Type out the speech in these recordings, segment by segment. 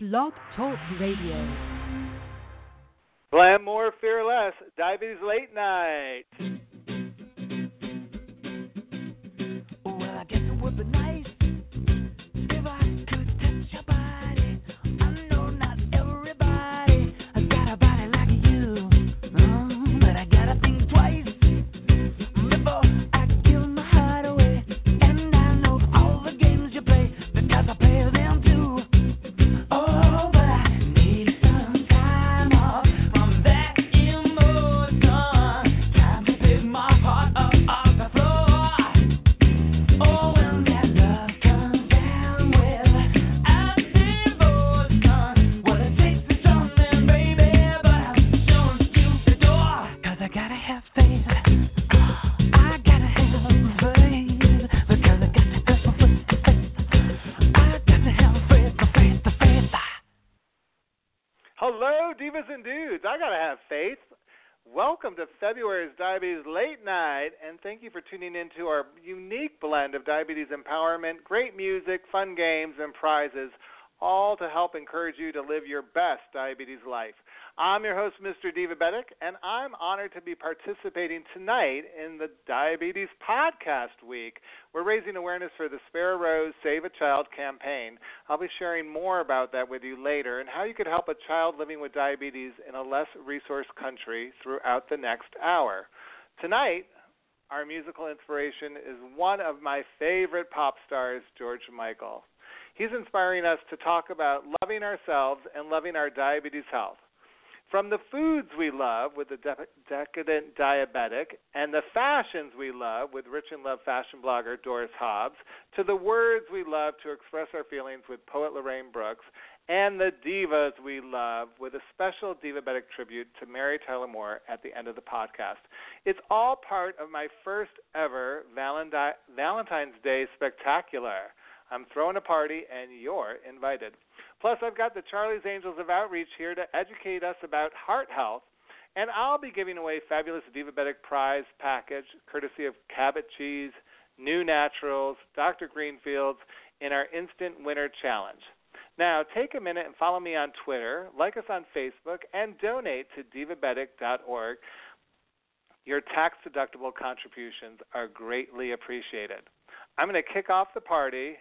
Blog Talk Radio. Glam more, fear less. Diabetes late night. Well, I guess it would be nice to February's Diabetes Late Night, and thank you for tuning in to our unique blend of diabetes empowerment, great music, fun games, and prizes, all to help encourage you to live your best diabetes life. I'm your host, Mr. Divabetic, and I'm honored to be participating tonight in the Diabetes Podcast Week. We're raising awareness for the Spare Rose Save a Child campaign. I'll be sharing more about that with you later and how you could help a child living with diabetes in a less resourced country throughout the next hour. Tonight, our musical inspiration is one of my favorite pop stars, George Michael. He's inspiring us to talk about loving ourselves and loving our diabetes health. From the foods we love with the de- decadent diabetic and the fashions we love with rich in love fashion blogger Doris Hobbs, to the words we love to express our feelings with poet Lorraine Brooks, and the divas we love with a special divabetic tribute to Mary Tyler Moore at the end of the podcast. It's all part of my first ever Valentine's Day spectacular. I'm throwing a party and you're invited. Plus, I've got the Charlie's Angels of Outreach here to educate us about heart health, and I'll be giving away fabulous Divabetic prize package courtesy of Cabot Cheese, NuNaturals, Dr. Greenfields in our Instant Winner Challenge. Now, take a minute and follow me on Twitter, like us on Facebook, and donate to divabetic.org. Your tax deductible contributions are greatly appreciated. I'm going to kick off the party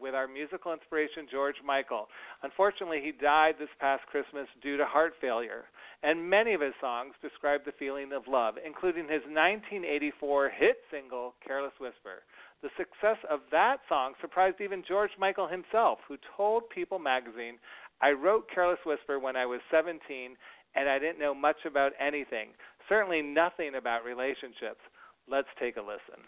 with our musical inspiration, George Michael. Unfortunately, he died this past Christmas due to heart failure, and many of his songs describe the feeling of love, including his 1984 hit single, Careless Whisper. The success of that song surprised even George Michael himself, who told People magazine, I wrote Careless Whisper when I was 17 and I didn't know much about anything, certainly nothing about relationships. Let's take a listen.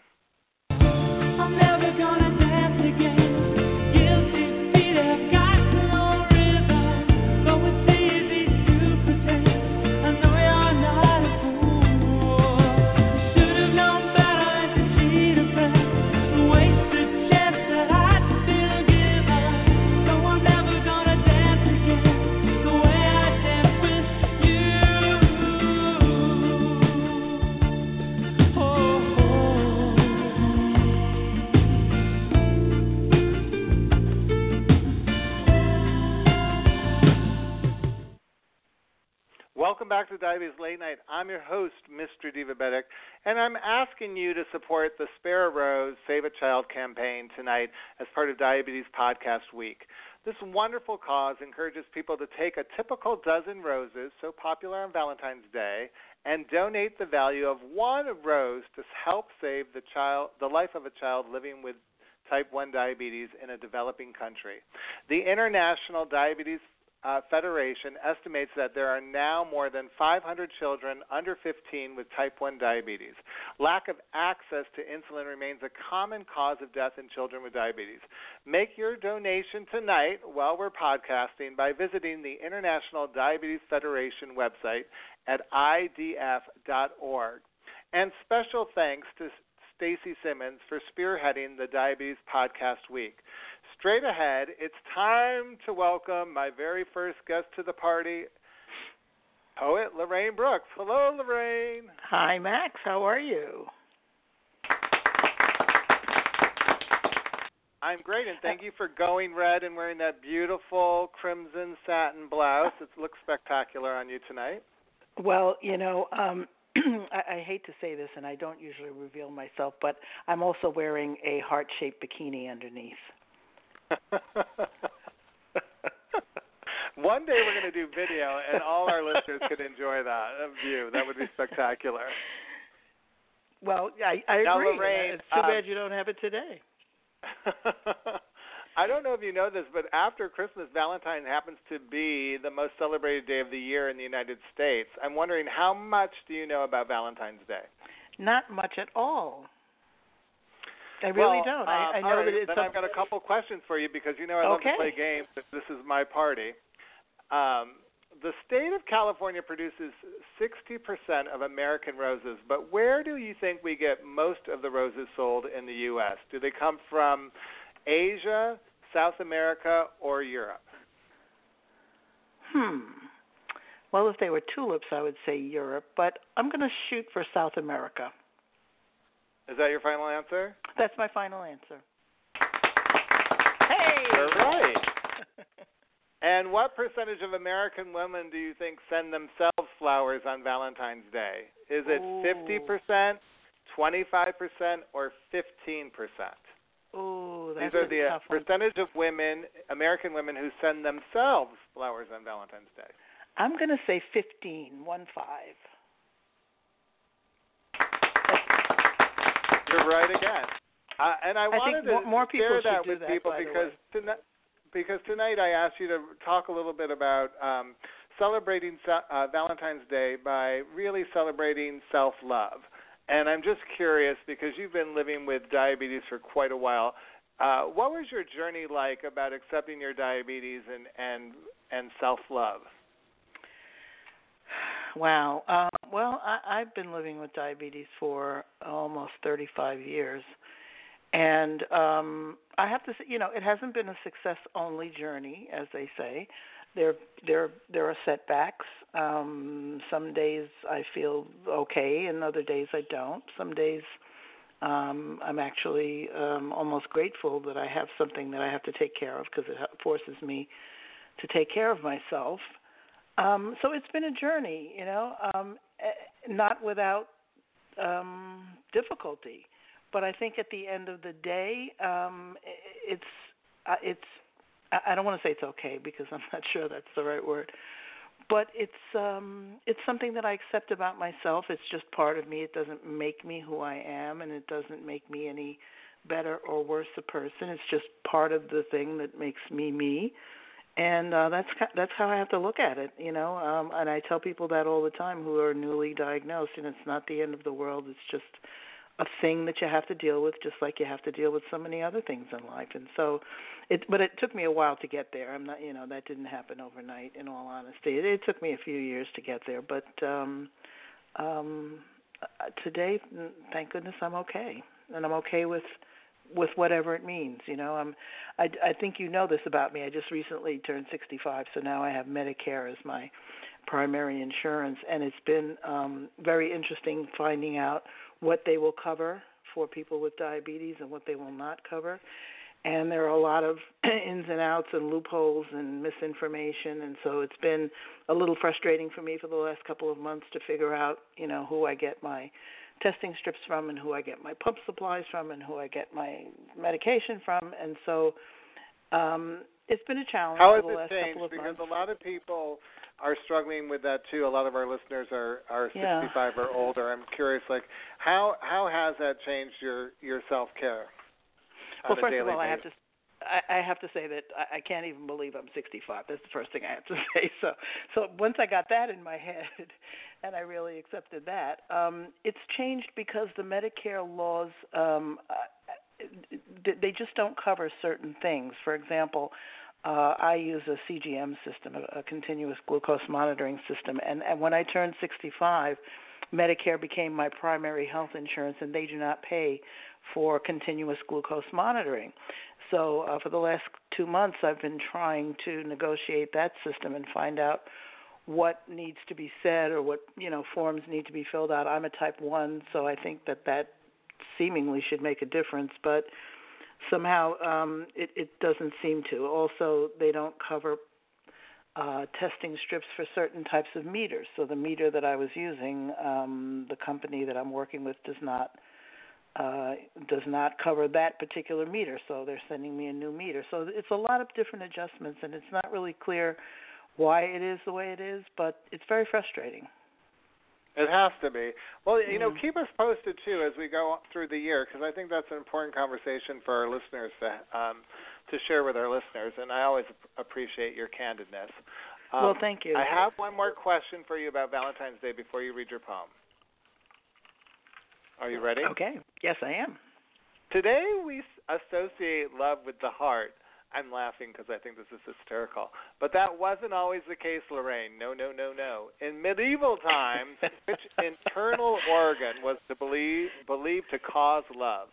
Welcome back to Diabetes Late Night. I'm your host, Mr. Divabetic, and I'm asking you to support the Spare a Rose Save a Child campaign tonight as part of Diabetes Podcast Week. This wonderful cause encourages people to take a typical dozen roses, so popular on Valentine's Day, and donate the value of one rose to help save the child, the life of a child living with type 1 diabetes in a developing country. The International Diabetes uh, Federation estimates that there are now more than 500 children under 15 with type 1 diabetes. Lack of access to insulin remains a common cause of death in children with diabetes. Make your donation tonight while we're podcasting by visiting the International Diabetes Federation website at idf.org. And special thanks to Stacey Simmons for spearheading the Diabetes Podcast Week. Straight ahead, it's time to welcome my very first guest to the party, poet Lorraine Brooks. Hello, Lorraine. Hi, Max. How are you? I'm great, and thank you for going red and wearing that beautiful crimson satin blouse. It looks spectacular on you tonight. Well, you know, um I, I hate to say this, and I don't usually reveal myself, but I'm also wearing a heart-shaped bikini underneath. One day we're going to do video, and all our listeners could enjoy that view. That would be spectacular. Well, I, I Now, agree. Lorraine, it's too um, bad you don't have it today. I don't know if you know this, but after Christmas, Valentine happens to be the most celebrated day of the year in the United States. I'm wondering how much do you know about Valentine's Day? Not much at all. I really well, don't. Um, I, I know right, that it's. then a- I've got a couple questions for you because you know I love Okay. to play games. This is my party. Um, the state of California produces 60% of American roses, but where do you think we get most of the roses sold in the U.S.? Do they come from Asia, South America, or Europe? Hmm. Well, if they were tulips, I would say Europe, but I'm going to shoot for South America. Is that your final answer? That's my final answer. Hey! You're. And what percentage of American women do you think send themselves flowers on Valentine's Day? Is it Ooh. 50%, 25%, or 15%? Ooh, These that's are a the uh, tough one. percentage of women, American women, who send themselves flowers on Valentine's Day. I'm going to say 15, one five. You're right again. Uh, and I, I wanted to more- share that with that, people because tonight, because tonight I asked you to talk a little bit about um, celebrating uh, Valentine's Day by really celebrating self-love. And I'm just curious because you've been living with diabetes for quite a while. Uh, what was your journey like about accepting your diabetes and and and self-love? Wow. Um, well, I, I've been living with diabetes for almost 35 years, and um, I have to say, you know, it hasn't been a success-only journey, as they say. There, there, there are setbacks. Um, some days I feel okay, and other days I don't. Some days um, I'm actually um, almost grateful that I have something that I have to take care of because it forces me to take care of myself. Um, so it's been a journey, you know, um, eh, not without um, difficulty. But I think at the end of the day, um, it's uh, it's. I don't want to say it's okay because I'm not sure that's the right word. But it's um, it's something that I accept about myself. It's just part of me. It doesn't make me who I am, and it doesn't make me any better or worse a person. It's just part of the thing that makes me me and uh, that's that's how I have to look at it, you know. Um, and I tell people that all the time who are newly diagnosed, and it's not the end of the world. It's just a thing that you have to deal with, just like you have to deal with so many other things in life. And so, it but it took me a while to get there. I'm not, you know, that didn't happen overnight. In all honesty, it, it took me a few years to get there. But um, um, uh, today, thank goodness, I'm okay, and I'm okay with with whatever it means. You know, I'm. I, I think you know this about me. I just recently turned 65, so now I have Medicare as my primary insurance, and it's been um, very interesting finding out what they will cover for people with diabetes and what they will not cover. And there are a lot of ins and outs and loopholes and misinformation, and so it's been a little frustrating for me for the last couple of months to figure out, you know, who I get my testing strips from and who I get my pump supplies from and who I get my medication from and so um it's been a challenge How has it changed? Because months. a lot of people are struggling with that too. A lot of our listeners are are Yeah. 65 or older. I'm curious, like how how has that changed your your self care? well first of all I have to I, have to say that I, can't even believe I'm 65. That's the first thing I have to say. So, so once I got that in my head, and I really accepted that, um, it's changed because the Medicare laws um, uh, they just don't cover certain things. For example, uh, I use a CGM system, a, a continuous glucose monitoring system, and, and when I turned 65, Medicare became my primary health insurance, and they do not pay for continuous glucose monitoring. So uh, for the last two months, I've been trying to negotiate that system and find out what needs to be said or what you know forms need to be filled out. I'm a type one, so I think that that seemingly should make a difference. But somehow um, it, it doesn't seem to. Also, they don't cover uh, testing strips for certain types of meters. So the meter that I was using, um, the company that I'm working with does not uh, does not cover that particular meter. So they're sending me a new meter. So it's a lot of different adjustments, and it's not really clear why it is the way it is, but it's very frustrating. It has to be. Well, you know, Mhm. keep us posted too as we go through the year because I think that's an important conversation for our listeners to um, to share with our listeners, and I always appreciate your candidness. Um, well, thank you. I have one more question for you about Valentine's Day before you read your poem. Are you ready? Okay. Yes, I am. Today we associate love with the heart. I'm laughing because I think this is hysterical. But that wasn't always the case, Lorraine. No, no, no, no. In medieval times, which internal organ was to believe believed to cause love?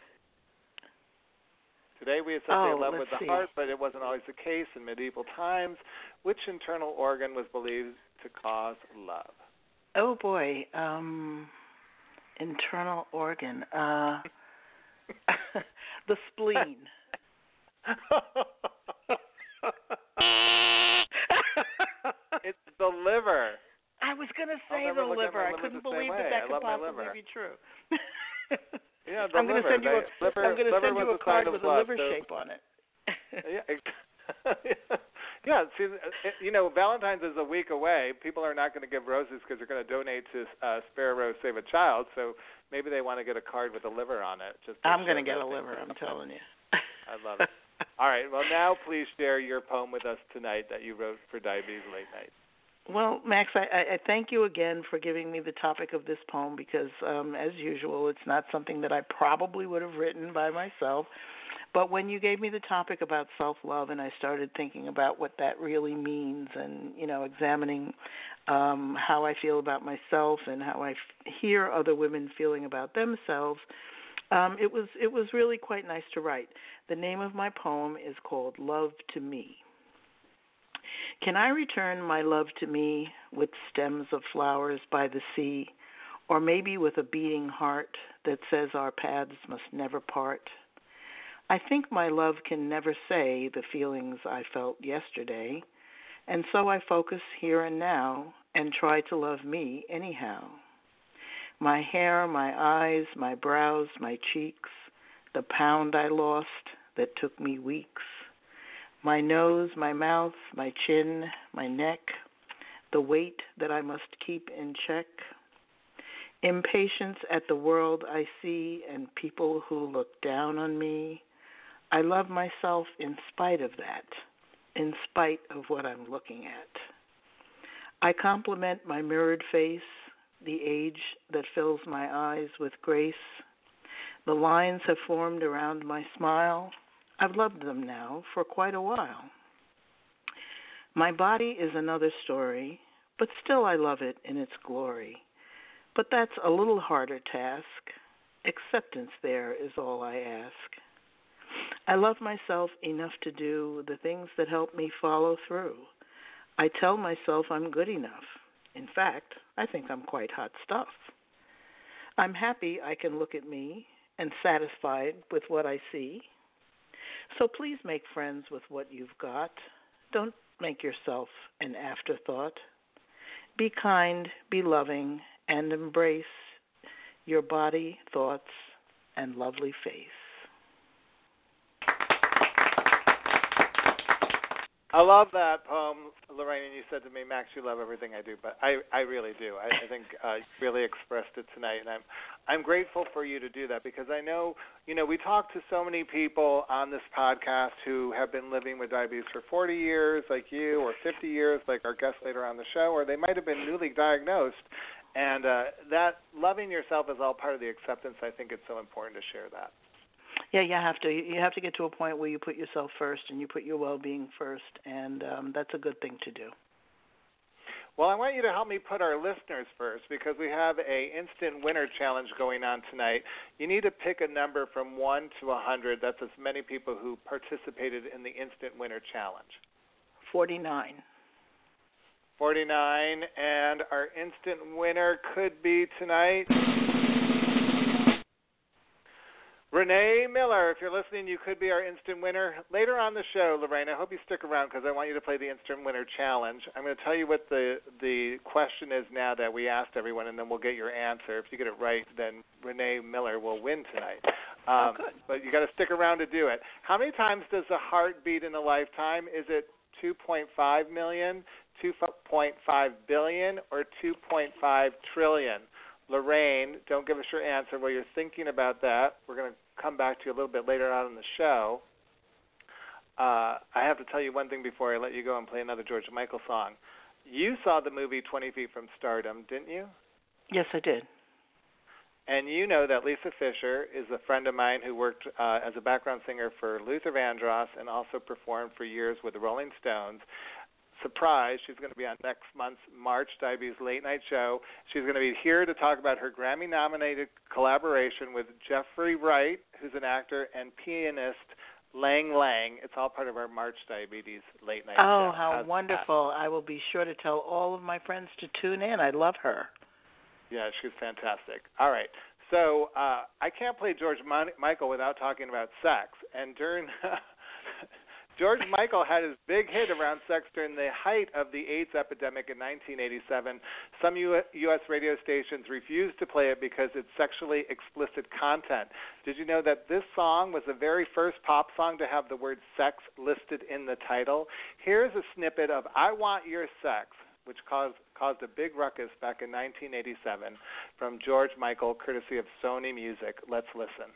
Today we associate Oh, love with the see. heart, but it wasn't always the case in medieval times. Which internal organ was believed to cause love? Oh boy, um, internal organ. Uh, the spleen. it's the liver. I was gonna say the liver. I couldn't believe that that could possibly be true. Yeah, the I'm gonna liver. send you a liver, am gonna send you a card with a liver shape on it. yeah, yeah. See, you know, Valentine's is a week away. People are not going to give roses because they're going to donate to uh, Spare a Rose, Save a Child. So maybe they want to get a card with a liver on it. Just to I'm gonna get a liver. I'm telling you. I love it. All right. Well, now please share your poem with us tonight that you wrote for Diabetes Late Night. Well, Max, I, I, I thank you again for giving me the topic of this poem because, um, as usual, it's not something that I probably would have written by myself. But when you gave me the topic about self love, and I started thinking about what that really means, and you know, examining um, how I feel about myself and how I f- hear other women feeling about themselves, um, it was it was really quite nice to write. The name of my poem is called "Love to Me." Can I return my love to me with stems of flowers by the sea, or maybe with a beating heart that says our paths must never part? I think my love can never say the feelings I felt yesterday, and so I focus here and now and try to love me anyhow. My hair, my eyes, my brows, my cheeks, the pound I lost that took me weeks my nose, my mouth, my chin, my neck, the weight that I must keep in check, impatience at the world I see and people who look down on me. I love myself in spite of that, in spite of what I'm looking at. I compliment my mirrored face, the age that fills my eyes with grace. The lines have formed around my smile. I've loved them now for quite a while. My body is another story, but still I love it in its glory. But that's a little harder task. Acceptance there is all I ask. I love myself enough to do the things that help me follow through. I tell myself I'm good enough. In fact, I think I'm quite hot stuff. I'm happy I can look at me and satisfied with what I see. So please make friends with what you've got. Don't make yourself an afterthought. Be kind, be loving, and embrace your body, thoughts, and lovely face. I love that poem, Lorraine. And you said to me, Max, you love everything I do, but I, I really do. I, I think uh, you really expressed it tonight, and I'm, I'm grateful for you to do that because I know, you know, we talk to so many people on this podcast who have been living with diabetes for 40 years, like you, or 50 years, like our guest later on the show, or they might have been newly diagnosed. And uh, that loving yourself is all part of the acceptance. I think it's so important to share that. Yeah, you have to. You have to get to a point where you put yourself first and you put your well-being first, and um, that's a good thing to do. Well, I want you to help me put our listeners first because we have a instant winner challenge going on tonight. You need to pick a number from 1 to a 100. That's as many people who participated in the instant winner challenge. Forty-nine. 49 and our instant winner could be tonight Renee Miller, if you're listening, you could be our instant winner later on the show. Lorraine, I hope you stick around because I want you to play the instant winner challenge. I'm going to tell you what the the question is now that we asked everyone, and then we'll get your answer. If you get it right, then Renee Miller will win tonight. Um, oh, good. But you got to stick around to do it. How many times does a heart beat in a lifetime? Is it 2.5 million, 2.5 billion, or 2.5 trillion? Lorraine, don't give us your answer while you're thinking about that. We're going to come back to you a little bit later on in the show. Uh, I have to tell you one thing before I let you go and play another George Michael song. You saw the movie 20 Feet from Stardom, didn't you? Yes, I did. And you know that Lisa Fischer is a friend of mine who worked uh, as a background singer for Luther Vandross and also performed for years with the Rolling Stones surprise. She's going to be on next month's March Diabetes Late Night Show. She's going to be here to talk about her Grammy nominated collaboration with Jeffrey Wright, who's an actor, and pianist Lang Lang. It's all part of our March Diabetes Late Night Show. Oh, Show. how How's wonderful. I will be sure to tell all of my friends to tune in. I love her. Yeah, she's fantastic. All right. So uh, I can't play George Mon- Michael without talking about sex. And during George Michael had his big hit around sex during the height of the AIDS epidemic in 1987. Some U- U.S. radio stations refused to play it because it's sexually explicit content. Did you know that this song was the very first pop song to have the word sex listed in the title? Here's a snippet of I Want Your Sex, which caused, caused a big ruckus back in 1987 from George Michael, courtesy of Sony Music. Let's listen.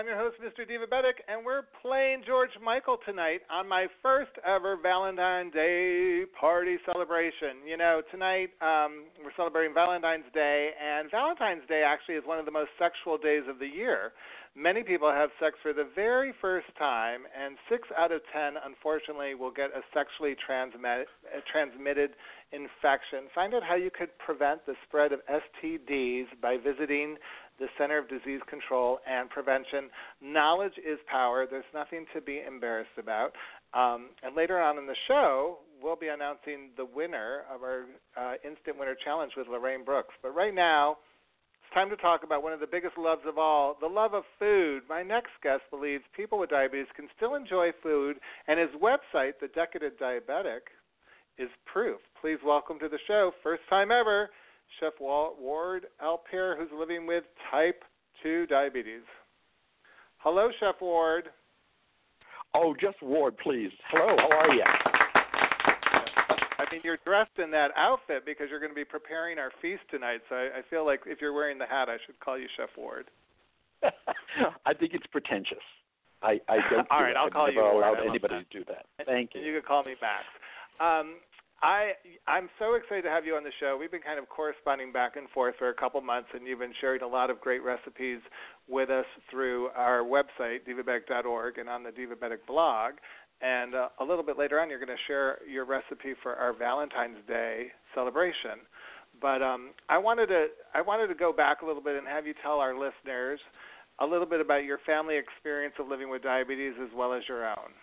I'm your host, Mr. Divabetic, and we're playing George Michael tonight on my first ever Valentine's Day party celebration. You know, tonight um, we're celebrating Valentine's Day, and Valentine's Day actually is one of the most sexual days of the year. Many people have sex for the very first time, and six out of ten, unfortunately, will get a sexually transmit, transmitted infection. Find out how you could prevent the spread of STDs by visiting the Center of Disease Control and Prevention. Knowledge is power. There's nothing to be embarrassed about. Um, and later on in the show, we'll be announcing the winner of our uh, Instant Winner Challenge with Lorraine Brooks. But right now, it's time to talk about one of the biggest loves of all the love of food. My next guest believes people with diabetes can still enjoy food, and his website, The Decadent Diabetic, is proof. Please welcome to the show, first time ever, Chef Ward Alper, who's living with type 2 diabetes. Hello, Chef Ward. Oh, just Ward, please. Hello, how are you? I mean, you're dressed in that outfit because you're going to be preparing our feast tonight. So I, I feel like if you're wearing the hat, I should call you Chef Ward. I think it's pretentious. I, I don't. All do right. I'll I've call you never Ward. I allowed love anybody to do that. Thank And you. you can call me Max. Um, I I'm so excited to have you on the show. We've been kind of corresponding back and forth for a couple months, and you've been sharing a lot of great recipes with us through our website divabetic.org and on the Divabetic blog. And uh, a little bit later on, you're going to share your recipe for our Valentine's Day celebration. But um, I wanted to I wanted to go back a little bit and have you tell our listeners a little bit about your family experience of living with diabetes as well as your own.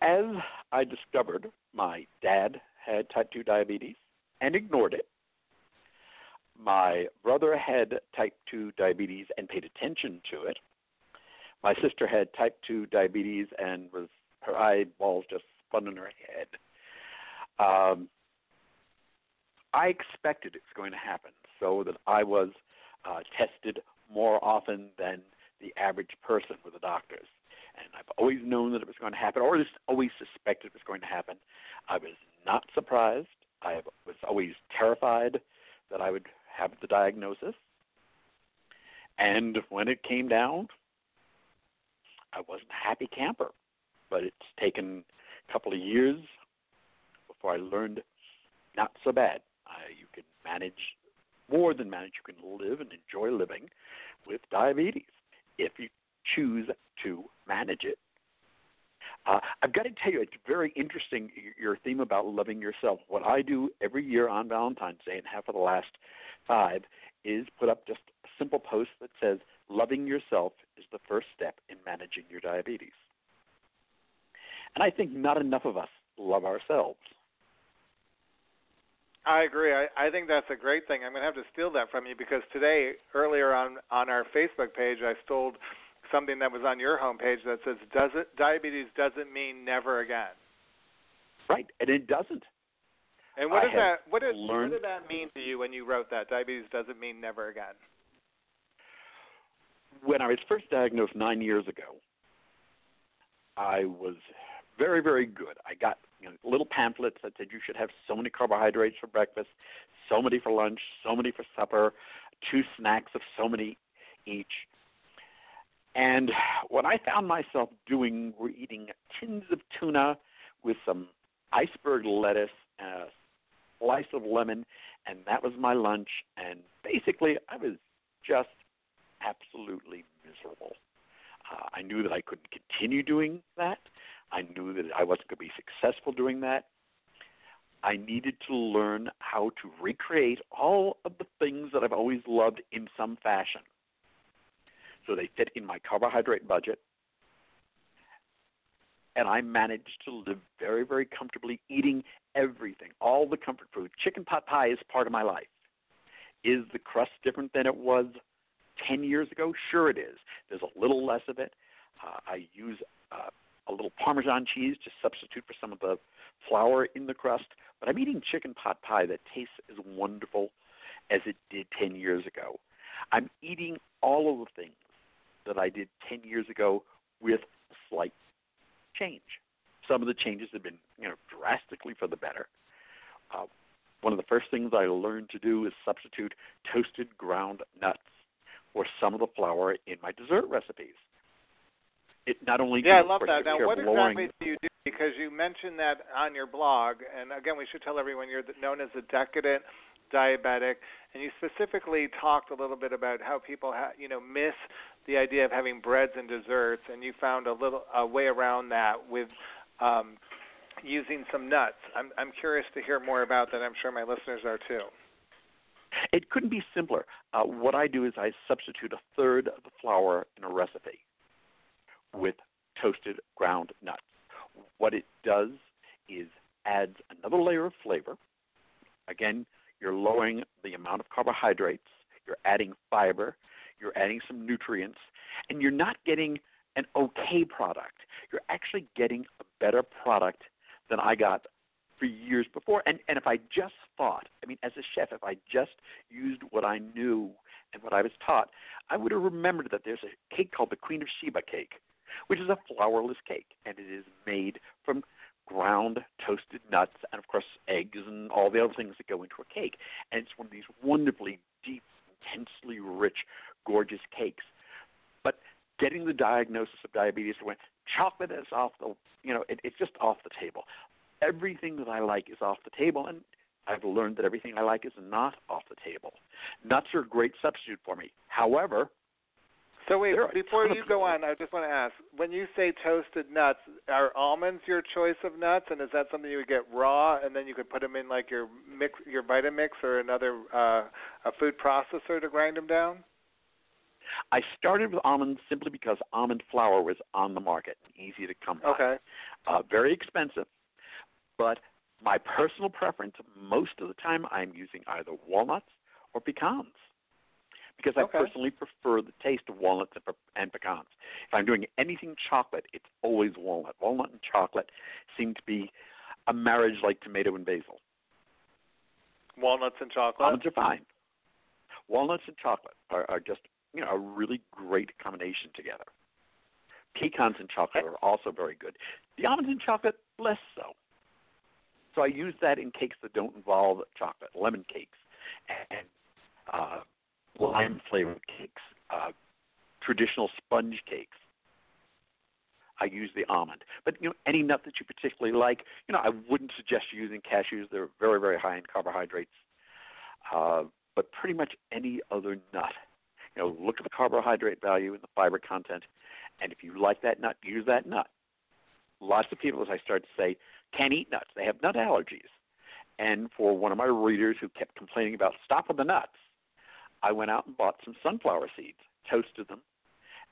As I discovered, my dad had type 2 diabetes and ignored it. My brother had type 2 diabetes and paid attention to it. My sister had type 2 diabetes and was her eyeballs just spun in her head. Um, I expected it was going to happen, so that I was uh, tested more often than the average person with the doctors. And I've always known that it was going to happen, or at least always suspected it was going to happen. I was not surprised. I was always terrified that I would have the diagnosis. And when it came down, I wasn't a happy camper. But it's taken a couple of years before I learned not so bad. You can manage more than manage. You can live and enjoy living with diabetes if you choose to manage it. Uh, I've got to tell you, it's very interesting your theme about loving yourself. What I do every year on Valentine's Day and have for the last five is put up just a simple post that says, Loving yourself is the first step in managing your diabetes. And I think not enough of us love ourselves. I agree. I, I think that's a great thing. I'm going to have to steal that from you because today, earlier on on our Facebook page, I stole something that was on your homepage that says, "Does it diabetes doesn't mean never again." Right, and it doesn't. And what I does that what did learned- what did that mean to you when you wrote that? Diabetes doesn't mean never again. When I was first diagnosed nine years ago, I was very, very good. I got you know, little pamphlets that said you should have so many carbohydrates for breakfast, so many for lunch, so many for supper, two snacks of so many each. And what I found myself doing were eating tins of tuna with some iceberg lettuce, and a slice of lemon, and that was my lunch. And basically, I was just absolutely miserable. Uh, I knew that I couldn't continue doing that. I knew that I wasn't going to be successful doing that. I needed to learn how to recreate all of the things that I've always loved in some fashion. So they fit in my carbohydrate budget. And I managed to live very, very comfortably eating everything, all the comfort food. Chicken pot pie is part of my life. Is the crust different than it was 10 years ago? Sure, it is. There's a little less of it. Uh, I use uh, a little Parmesan cheese to substitute for some of the flour in the crust. But I'm eating chicken pot pie that tastes as wonderful as it did 10 years ago. I'm eating all of the things that I did 10 years ago with slight change. Some of the changes have been, you know, drastically for the better. Uh, one of the first things I learned to do is substitute toasted ground nuts for some of the flour in my dessert recipes. It not only Yeah, I love that. Now, what exactly do you do? Because you mentioned that on your blog, and again, we should tell everyone you're known as a decadent diabetic, and you specifically talked a little bit about how people, ha- you know, miss the idea of having breads and desserts, and you found a little a way around that with um, using some nuts. I'm I'm curious to hear more about that. I'm sure my listeners are too. It couldn't be simpler. Uh, what I do is I substitute a third of the flour in a recipe with toasted ground nuts. What it does is adds another layer of flavor. Again, you're lowering the amount of carbohydrates, you're adding fiber, you're adding some nutrients, and you're not getting an okay product. You're actually getting a better product than I got for years before. And and if I just thought, I mean, as a chef, if I just used what I knew and what I was taught, I would have remembered that there's a cake called the Queen of Sheba cake, which is a flourless cake, and it is made from ground toasted nuts and of course eggs and all the other things that go into a cake. And it's one of these wonderfully deep, intensely rich, gorgeous cakes. But getting the diagnosis of diabetes when chocolate is off the you know, it, it's just off the table everything that I like is off the table, and I've learned that everything I like is not off the table. Nuts are a great substitute for me. However, So wait, There before you go on, I just want to ask: when you say toasted nuts, are almonds your choice of nuts, and is that something you would get raw, and then you could put them in like your mix, your Vitamix or another uh, a food processor to grind them down? I started with almonds simply because almond flour was on the market and easy to come by. Okay. Uh, very expensive, but my personal preference, most of the time, I'm using either walnuts or pecans because I personally prefer the taste of walnuts and, pe- and pecans. If I'm doing anything chocolate, it's always walnut. Walnut and chocolate seem to be a marriage like tomato and basil. Walnuts and chocolate. Almonds are fine. Walnuts and chocolate are, are just you know a really great combination together. Pecans and chocolate are also very good. The almonds and chocolate less so. So I use that in cakes that don't involve chocolate, lemon cakes, and uh, lime flavored cakes, uh, traditional sponge cakes. I use the almond, but you know any nut that you particularly like. You know I wouldn't suggest using cashews; they're very very high in carbohydrates. Uh, but pretty much any other nut. You know, look at the carbohydrate value and the fiber content, and if you like that nut, use that nut. Lots of people, as I start to say, can't eat nuts. They have nut allergies. And for one of my readers who kept complaining about stop with the nuts, I went out and bought some sunflower seeds, toasted them,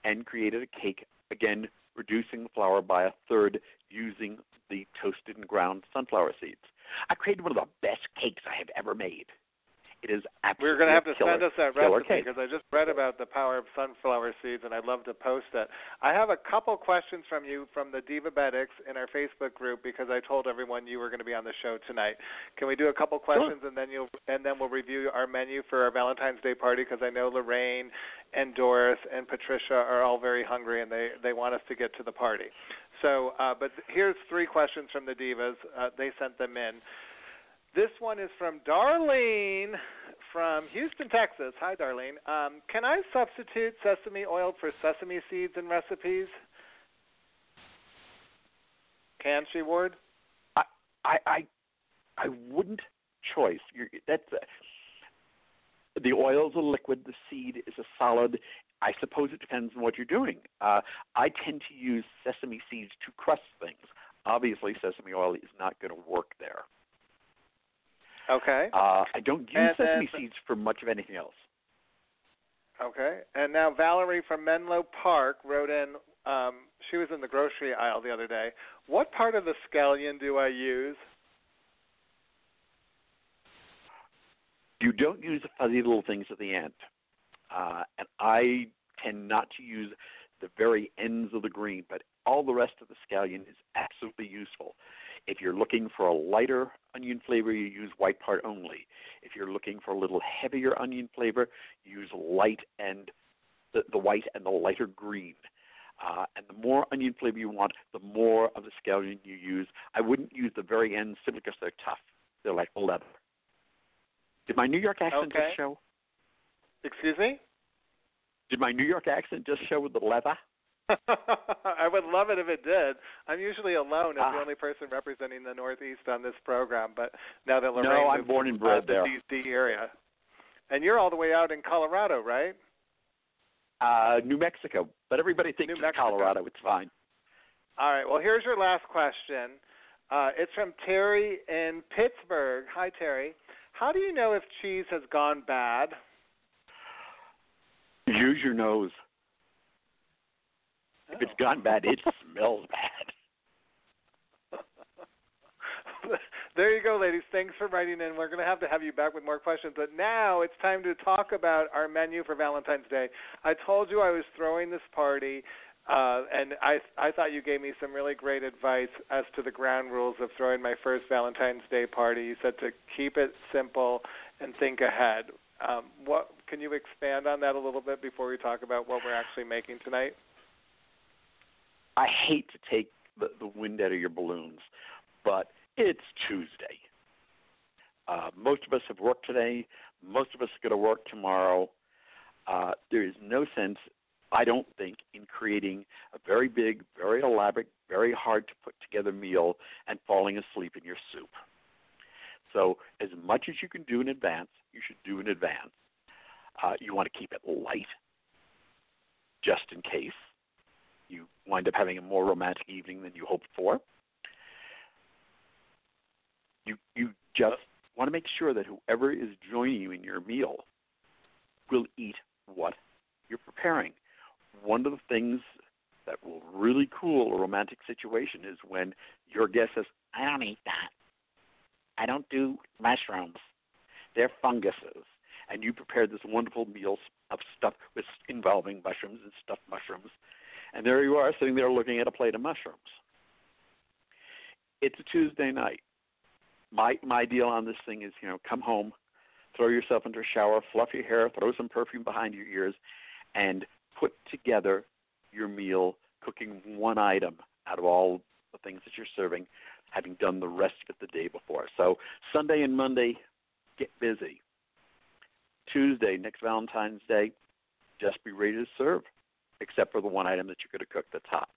and created a cake, again, reducing the flour by a third using the toasted and ground sunflower seeds. I created one of the best cakes I have ever made. It is absolutely We're going to have to killer, send us that recipe because I just read about the power of sunflower seeds and I'd love to post it. I have a couple questions from you from the Divabetics in our Facebook group because I told everyone you were going to be on the show tonight. Can we do a couple questions and then you'll and then we'll review our menu for our Valentine's Day party because I know Lorraine and Doris and Patricia are all very hungry and they they want us to get to the party. So, uh, but here's three questions from the divas. Uh, they sent them in. This one is from Darlene from Houston, Texas. Hi, Darlene. Um, can I substitute sesame oil for sesame seeds in recipes? Can she, Ward? I I I wouldn't choice. You're, that's a, the oil is a liquid. The seed is a solid. I suppose it depends on what you're doing. Uh, I tend to use sesame seeds to crust things. Obviously, sesame oil is not going to work there. Okay. Uh, I don't use And sesame then- seeds for much of anything else. Okay. And now Valerie from Menlo Park wrote in. Um, she was in the grocery aisle the other day. What part of the scallion do I use? You don't use the fuzzy little things at the end. Uh, and I tend not to use the very ends of the green, but all the rest of the scallion is absolutely useful. If you're looking for a lighter onion flavor, you use white part only. If you're looking for a little heavier onion flavor, use light and the, the white and the lighter green. Uh, and the more onion flavor you want, the more of the scallion you use. I wouldn't use the very end simply because they're tough. They're like leather. Did my New York accent Okay. just show? Excuse me? Did my New York accent just show with the leather? I would love it if it did. I'm usually alone as Ah. the only person representing the Northeast on this program, but now that Lorraine no, I'm moved born and bred uh, there. the DC area, and you're all the way out in Colorado, right? Uh, New Mexico, but everybody thinks New it's. Colorado. It's fine. All right. Well, here's your last question. Uh, it's from Terry in Pittsburgh. Hi, Terry. How do you know if cheese has gone bad? Use your nose. If it's gone bad, it smells bad. there you go, ladies. Thanks for writing in. We're going to have to have you back with more questions. But now it's time to talk about our menu for Valentine's Day. I told you I was throwing this party, uh, and I I thought you gave me some really great advice as to the ground rules of throwing my first Valentine's Day party. You said to keep it simple and think ahead. Um, what can you expand on that a little bit before we talk about what we're actually making tonight? I hate to take the, the wind out of your balloons, but it's Tuesday. Uh, most of us have worked today. Most of us are going to work tomorrow. Uh, there is no sense, I don't think, in creating a very big, very elaborate, very hard to put together meal and falling asleep in your soup. So, as much as you can do in advance, you should do in advance. Uh, you want to keep it light, just in case you wind up having a more romantic evening than you hoped for. You you just want to make sure that whoever is joining you in your meal will eat what you're preparing. One of the things that will really cool a romantic situation is when your guest says, "I don't eat that. I don't do mushrooms. They're funguses." And you prepared this wonderful meal of stuff with involving mushrooms and stuffed mushrooms and there you are sitting there looking at a plate of mushrooms. It's a Tuesday night. My my deal on this thing is, you know, come home, throw yourself into a shower, fluff your hair, throw some perfume behind your ears, and put together your meal, cooking one item out of all the things that you're serving, having done the rest of it the day before. So Sunday and Monday, get busy. Tuesday, next Valentine's Day, just be ready to serve except for the one item that you're going to cook that's hot.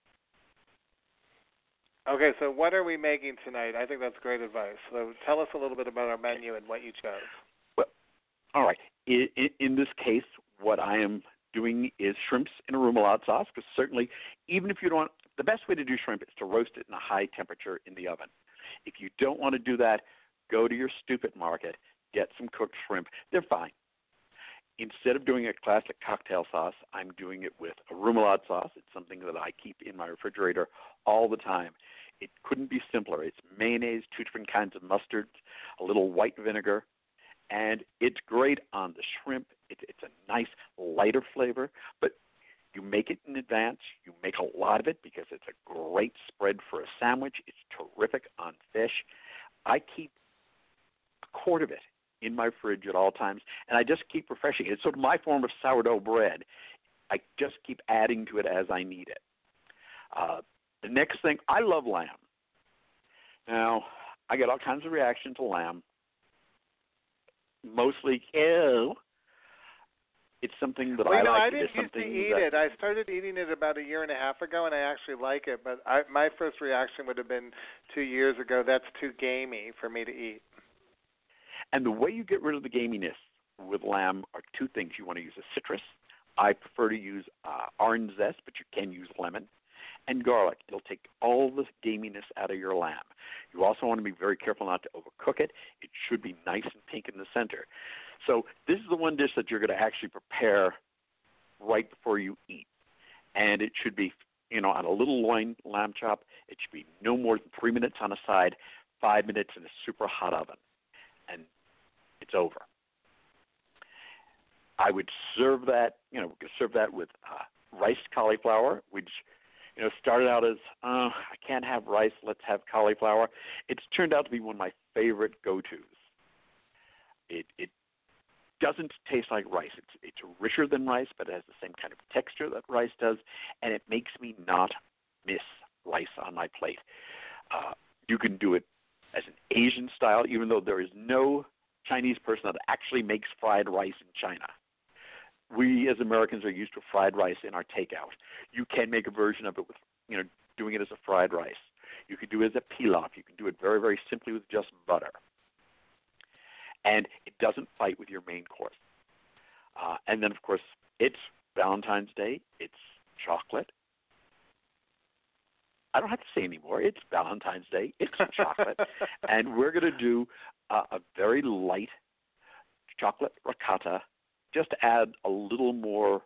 Okay, so what are we making tonight? I think that's great advice. So tell us a little bit about our menu and what you chose. Well, all right. in, in, in this case, what I am doing is shrimps in a remoulade sauce because certainly, even if you don't, the best way to do shrimp is to roast it in a high temperature in the oven. If you don't want to do that, go to your stupid market, get some cooked shrimp. They're fine. Instead of doing a classic cocktail sauce, I'm doing it with a remoulade sauce. It's something that I keep in my refrigerator all the time. It couldn't be simpler. It's mayonnaise, two different kinds of mustards, a little white vinegar, and it's great on the shrimp. It, it's a nice lighter flavor, but you make it in advance. You make a lot of it because it's a great spread for a sandwich. It's terrific on fish. I keep a quart of it in my fridge at all times, and I just keep refreshing it. It's sort of my form of sourdough bread. I just keep adding to it as I need it. Uh, the next thing, I love lamb. Now, I get all kinds of reaction to lamb. Mostly, ew. It's something that well, I you know, like. I didn't used to eat that, it. I started eating it about a year and a half ago, and I actually like it. But I, my first reaction would have been two years ago. That's too gamey for me to eat. And the way you get rid of the gaminess with lamb are two things. You want to use a citrus. I prefer to use uh, orange zest, but you can use lemon and garlic. It'll take all the gaminess out of your lamb. You also want to be very careful not to overcook it. It should be nice and pink in the center. So this is the one dish that you're going to actually prepare right before you eat, and it should be, you know, on a little loin lamb chop. It should be no more than three minutes on a side, five minutes in a super hot oven, and it's over. I would serve that, you know, serve that with uh, riced cauliflower, which you know started out as uh, I can't have rice, let's have cauliflower. It's turned out to be one of my favorite go-tos. It it doesn't taste like rice. It's it's richer than rice, but it has the same kind of texture that rice does, and it makes me not miss rice on my plate. Uh, you can do it as an Asian style, even though there is no Chinese person that actually makes fried rice in China. We as Americans are used to fried rice in our takeout. You can make a version of it with, you know, doing it as a fried rice. You could do it as a pilaf. You can do it very, very simply with just butter. And it doesn't fight with your main course. Uh, and then, of course, it's Valentine's Day. It's chocolate. I don't have to say anymore. It's Valentine's Day. It's chocolate, and we're going to do uh, a very light chocolate ricotta, just to add a little more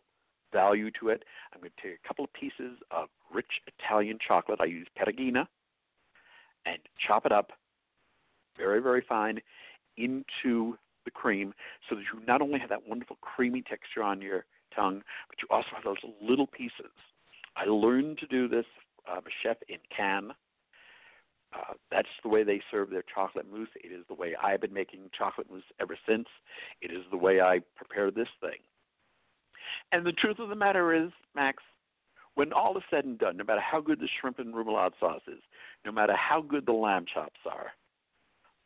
value to it. I'm going to take a couple of pieces of rich Italian chocolate. I use Perugina, and chop it up very, very fine into the cream, so that you not only have that wonderful creamy texture on your tongue, but you also have those little pieces. I learned to do this um, a chef in Cannes. Uh, that's the way they serve their chocolate mousse. It is the way I've been making chocolate mousse ever since. It is the way I prepare this thing. And the truth of the matter is, Max, when all is said and done, no matter how good the shrimp and remoulade sauce is, no matter how good the lamb chops are,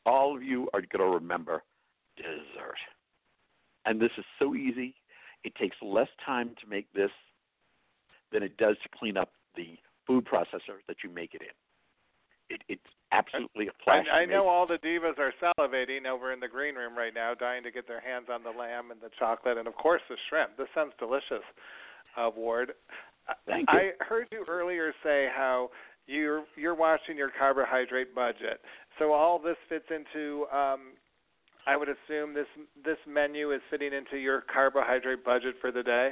all of you are going to remember dessert. And this is so easy. It takes less time to make this than it does to clean up the food processor that you make it in. It, it's absolutely a flash. I, I know all the divas are salivating over in the green room right now, dying to get their hands on the lamb and the chocolate, and of course the shrimp. This sounds delicious, uh, Ward. Thank you. I heard you earlier say how you're you're watching your carbohydrate budget. So all this fits into. Um, I would assume this this menu is fitting into your carbohydrate budget for the day.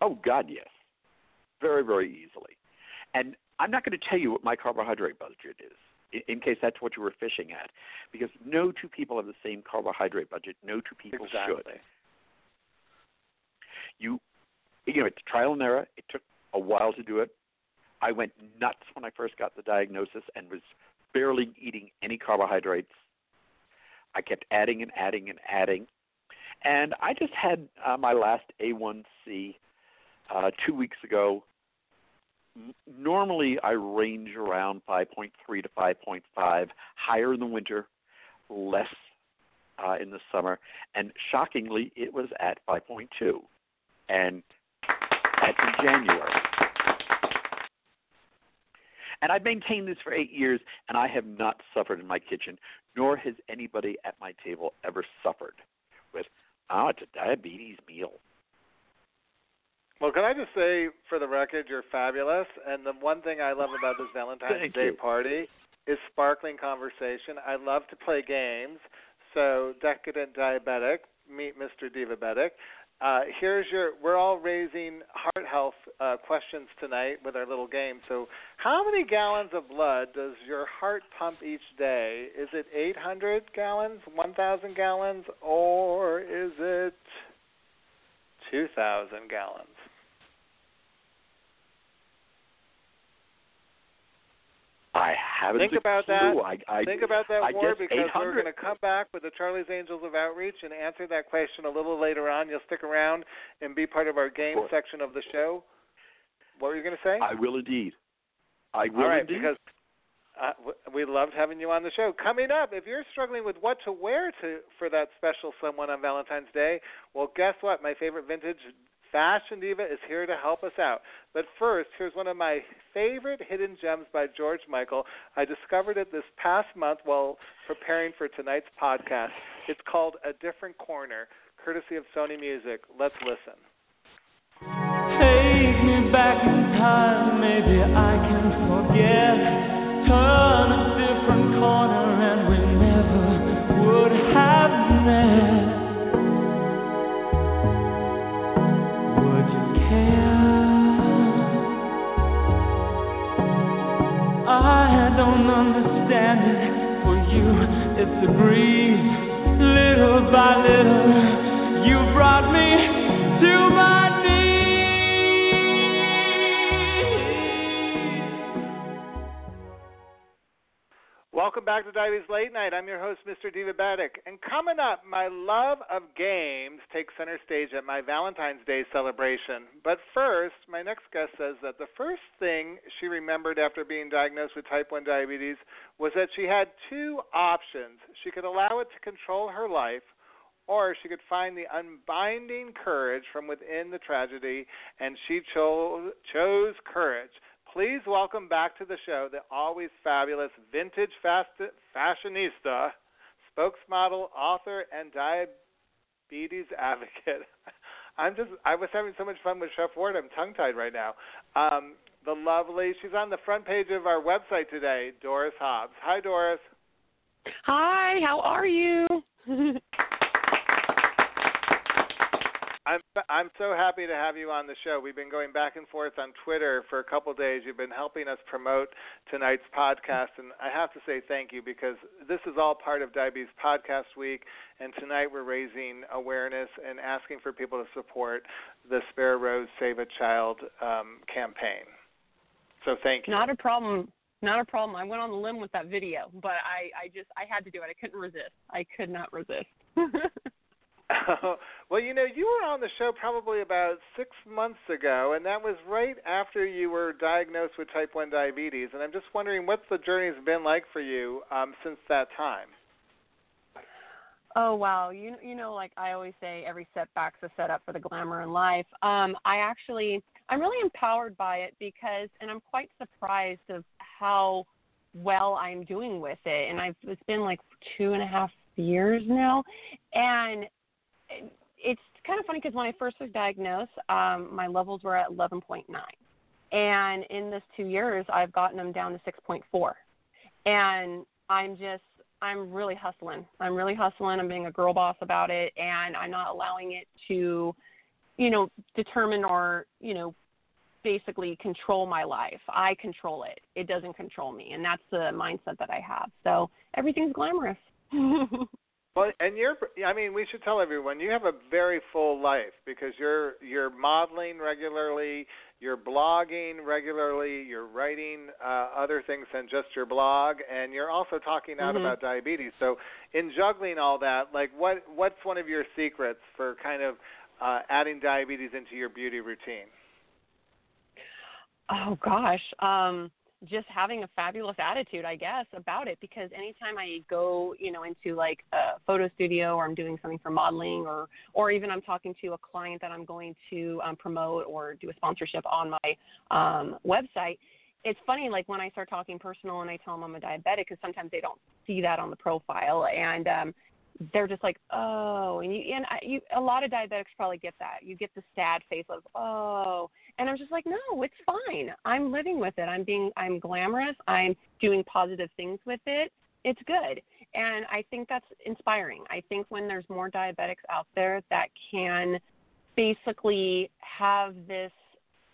Oh God, yes, very very easily. And I'm not going to tell you what my carbohydrate budget is, in, in case that's what you were fishing at, because no two people have the same carbohydrate budget. No two people Exactly. should. You, you know, it's trial and error. It took a while to do it. I went nuts when I first got the diagnosis and was barely eating any carbohydrates. I kept adding and adding and adding. And I just had uh, my last A1C uh, two weeks ago. Normally, I range around 5.3 to 5.5, higher in the winter, less uh, in the summer. And shockingly, it was at 5.2. And that's in January. And I've maintained this for eight years, and I have not suffered in my kitchen, nor has anybody at my table ever suffered with oh, it's a diabetes meal. Well, can I just say, for the record, you're fabulous. And the one thing I love about this Valentine's Day you. party is sparkling conversation. I love to play games. So, decadent diabetic, meet Mr. Divabetic. Uh, here's your. We're all raising heart health uh, questions tonight with our little game. So, how many gallons of blood does your heart pump each day? Is it 800 gallons, 1,000 gallons, or is it 2,000 gallons? I haven't Think about clue. that. I, I, Think about that I Ward because we're going to come back with the Charlie's Angels of Outreach and answer that question a little later on. You'll stick around and be part of our game course. section of the show. What were you going to say? I will indeed. I will All right, indeed. because uh, we loved having you on the show. Coming up, if you're struggling with what to wear to for that special someone on Valentine's Day, well, guess what? My favorite vintage fashion diva is here to help us out. But first, here's one of my favorite hidden gems by George Michael. I discovered it this past month while preparing for tonight's podcast. It's called A Different Corner, courtesy of Sony Music. Let's listen. Take me back in time, maybe I can forget. Turn a different corner and we it's a breeze. Little by little, you brought me Welcome back to Diabetes Late Night. I'm your host, Mr. Divabetic. And coming up, my love of games takes center stage at my Valentine's Day celebration. But first, my next guest says that the first thing she remembered after being diagnosed with type 1 diabetes was that she had two options. She could allow it to control her life, or she could find the unbinding courage from within the tragedy, and she cho- chose courage. Please welcome back to the show the always fabulous vintage fashionista, spokesmodel, author, and diabetes advocate. I'm just, I was having so much fun with Chef Ward, I'm tongue tied right now. Um, the lovely, she's on the front page of our website today, Doris Hobbs. Hi, Doris. Hi, how are you? I'm I'm so happy to have you on the show. We've been going back and forth on Twitter for a couple of days. You've been helping us promote tonight's podcast, and I have to say thank you because this is all part of Diabetes Podcast Week, and tonight we're raising awareness and asking for people to support the Spare Rose Save a Child um, campaign. So thank you. Not a problem. Not a problem. I went on the limb with that video, but I, I just I had to do it. I couldn't resist. I could not resist. well, you know, you were on the show probably about six months ago, and that was right after you were diagnosed with type 1 diabetes. And I'm just wondering what the journey's been like for you um, since that time. oh wow, you you know like I always say, every setback's a setup for the glamour in life. Um, I actually I'm really empowered by it because, and I'm quite surprised of how well I'm doing with it. And I've it's been like two and a half years now, and it's kind of funny because when I first was diagnosed, um, my levels were at 11.9, and in this two years, I've gotten them down to 6.4, and I'm just I'm really hustling. I'm really hustling. I'm being a girl boss about it, and I'm not allowing it to, you know, determine or you know, basically control my life. I control it. It doesn't control me, and that's the mindset that I have. So everything's glamorous. Well, and you're I mean, we should tell everyone you have a very full life because you're you're modeling regularly, you're blogging regularly, you're writing uh, other things than just your blog, and you're also talking out Mhm. about diabetes. So, in juggling all that, like what what's one of your secrets for kind of uh, adding diabetes into your beauty routine? Oh gosh, um, just having a fabulous attitude, I guess, about it. Because anytime I go, you know, into like a photo studio, or I'm doing something for modeling, or or even I'm talking to a client that I'm going to um, promote or do a sponsorship on my um, website. It's funny, like when I start talking personal and I tell them I'm a diabetic, because sometimes they don't see that on the profile, and um, they're just like, oh, and you and I, you a lot of diabetics probably get that. You get the sad face of, oh, and I'm just like, no, it's fine. I'm living with it. I'm being, I'm glamorous. I'm doing positive things with it. It's good, and I think that's inspiring. I think when there's more diabetics out there that can basically have this,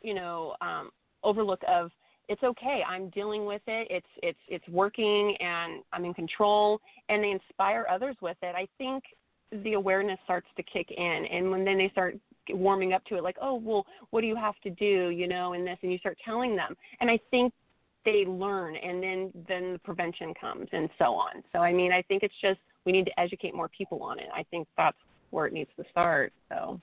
you know, um, overlook of it's okay. I'm dealing with it. It's it's it's working and I'm in control and they inspire others with it. I think the awareness starts to kick in and when then they start warming up to it like, "Oh, well, what do you have to do, you know, in this?" and you start telling them. And I think they learn and then then the prevention comes and so on. So I mean, I think it's just we need to educate more people on it. I think that's where it needs to start. So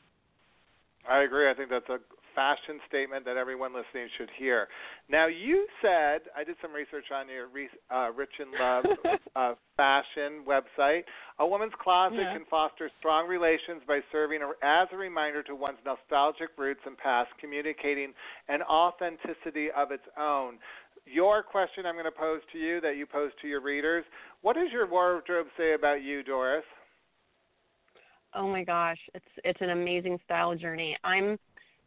I agree. I think that's a fashion statement that everyone listening should hear. Now, you said I did some research on your uh, Rich in Love uh, fashion website. A woman's closet Yeah. can foster strong relations by serving as a reminder to one's nostalgic roots and past, communicating an authenticity of its own. Your question I'm going to pose to you that you pose to your readers. What does your wardrobe say about you, Doris? Oh my gosh, it's it's an amazing style journey. I'm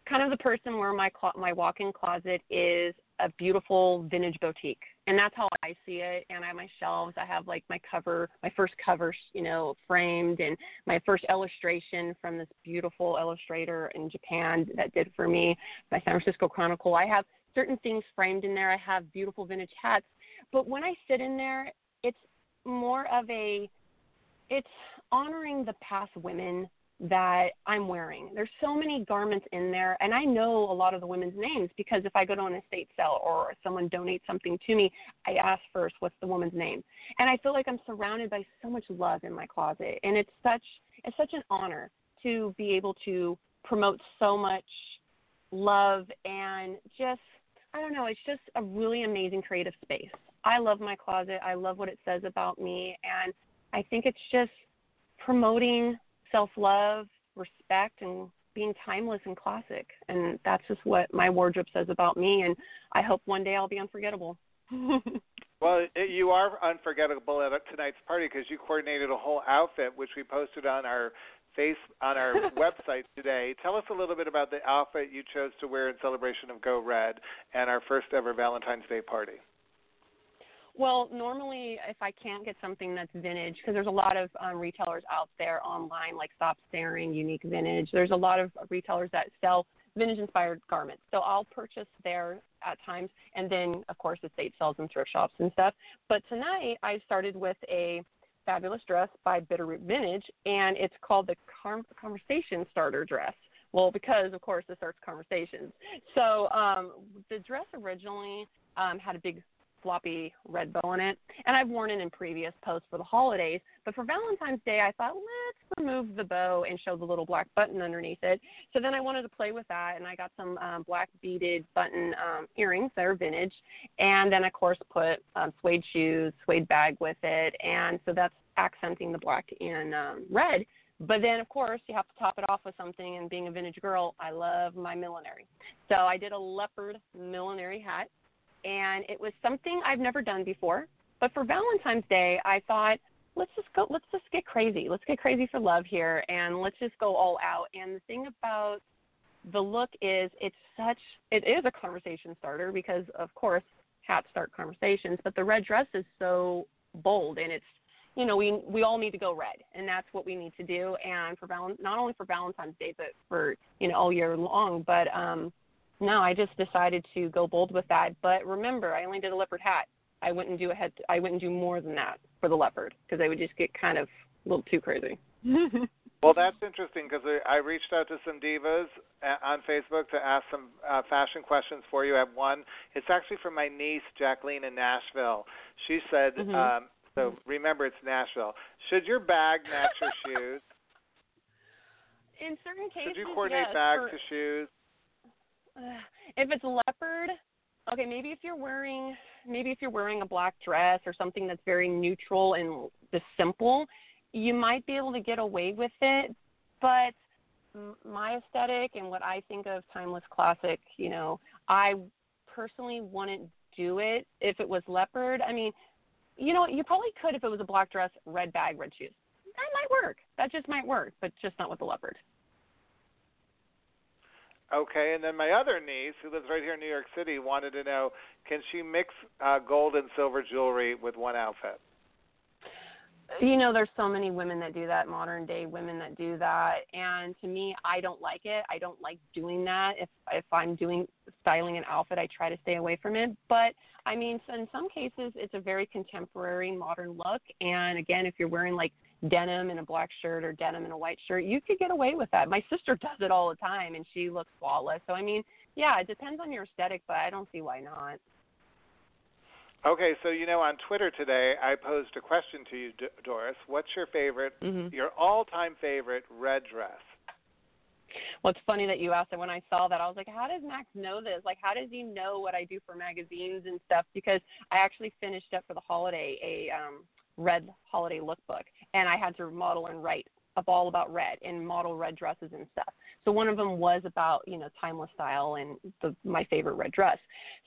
kind of the person where my clo- my walk-in closet is a beautiful vintage boutique, and that's how I see it. And I have my shelves. I have like my cover, my first cover, you know, framed, and my first illustration from this beautiful illustrator in Japan that did for me, my San Francisco Chronicle. I have certain things framed in there. I have beautiful vintage hats, but when I sit in there, it's more of a it's honoring the past women that I'm wearing. There's so many garments in there, and I know a lot of the women's names because if I go to an estate sale or someone donates something to me, I ask first what's the woman's name, and I feel like I'm surrounded by so much love in my closet, and it's such it's such an honor to be able to promote so much love and just I don't know, it's just a really amazing creative space. I love my closet. I love what it says about me and I think it's just promoting self-love, respect and being timeless and classic. And that's just what my wardrobe says about me and I hope one day I'll be unforgettable. Well, it, you are unforgettable at uh, tonight's party because you coordinated a whole outfit, which we posted on our face on our website today. Tell us a little bit about the outfit you chose to wear in celebration of Go Red and our first ever Valentine's Day party. Well, normally if I can't get something that's vintage, because there's a lot of um, retailers out there online like Stop Staring, Unique Vintage. There's a lot of retailers that sell vintage-inspired garments. So I'll purchase there at times, and then of course estate sells in thrift shops and stuff. But tonight I started with a fabulous dress by Bitterroot Vintage, and it's called the Conversation Starter Dress. Well, because of course it starts conversations. So um, the dress originally um, had a big floppy red bow in it, and I've worn it in previous posts for the holidays. But for Valentine's Day, I thought let's remove the bow and show the little black button underneath it. So then I wanted to play with that, and I got some um, black beaded button um, earrings that are vintage, and then of course put um, suede shoes, suede bag with it, and so that's accenting the black and um, red. But then, of course, you have to top it off with something. And being a vintage girl, I love my millinery. So I did a leopard millinery hat, and it was something I've never done before. But for Valentine's Day, I thought, let's just go, let's just get crazy. Let's get crazy for love here, and let's just go all out. And the thing about the look is, it's such, it is a conversation starter because, of course, hats start conversations. But the red dress is so bold, and it's you know, we we all need to go red, and that's what we need to do. And for val- not only for Valentine's Day, but for you know all year long. But um, no, I just decided to go bold with that. But remember, I only did a leopard hat. I wouldn't do a head. I wouldn't do more than that for the leopard because I would just get kind of a little too crazy. Well, that's interesting because I reached out to some divas on Facebook to ask some uh, fashion questions for you. I have one. It's actually from my niece Jacqueline in Nashville. She said, Mhm. um, "So remember, it's Nashville. Should your bag match your shoes? In certain cases, Should you coordinate yes, bags for- to shoes? If it's leopard, okay, maybe if you're wearing maybe if you're wearing a black dress or something that's very neutral and just simple, you might be able to get away with it. But my aesthetic and what I think of timeless classic, you know, I personally wouldn't do it if it was leopard. I mean, you know, you probably could if it was a black dress, red bag, red shoes. that might work. That just might work, but just not with the leopard. Okay, and then my other niece, who lives right here in New York City, wanted to know can she mix uh, gold and silver jewelry with one outfit? you know there's so many women that do that modern day women that do that and to me i don't like it. I don't like doing that. If if i'm doing styling an outfit i try to stay away from it. But i mean in some cases it's a very contemporary modern look and again if you're wearing like denim and a black shirt or denim and a white shirt you could get away with that my sister does it all the time and she looks flawless so i mean yeah it depends on your aesthetic but i don't see why not Okay, so you know on Twitter today I posed a question to you, D- Doris. What's your favorite, mm-hmm. your all-time favorite red dress? Well, it's funny that you asked that. When I saw that, I was like, "How does Max know this? Like, how does he know what I do for magazines and stuff?" Because I actually finished up for the holiday a um, red holiday lookbook, and I had to model and write up all about red and model red dresses and stuff. So one of them was about you know timeless style and the, my favorite red dress.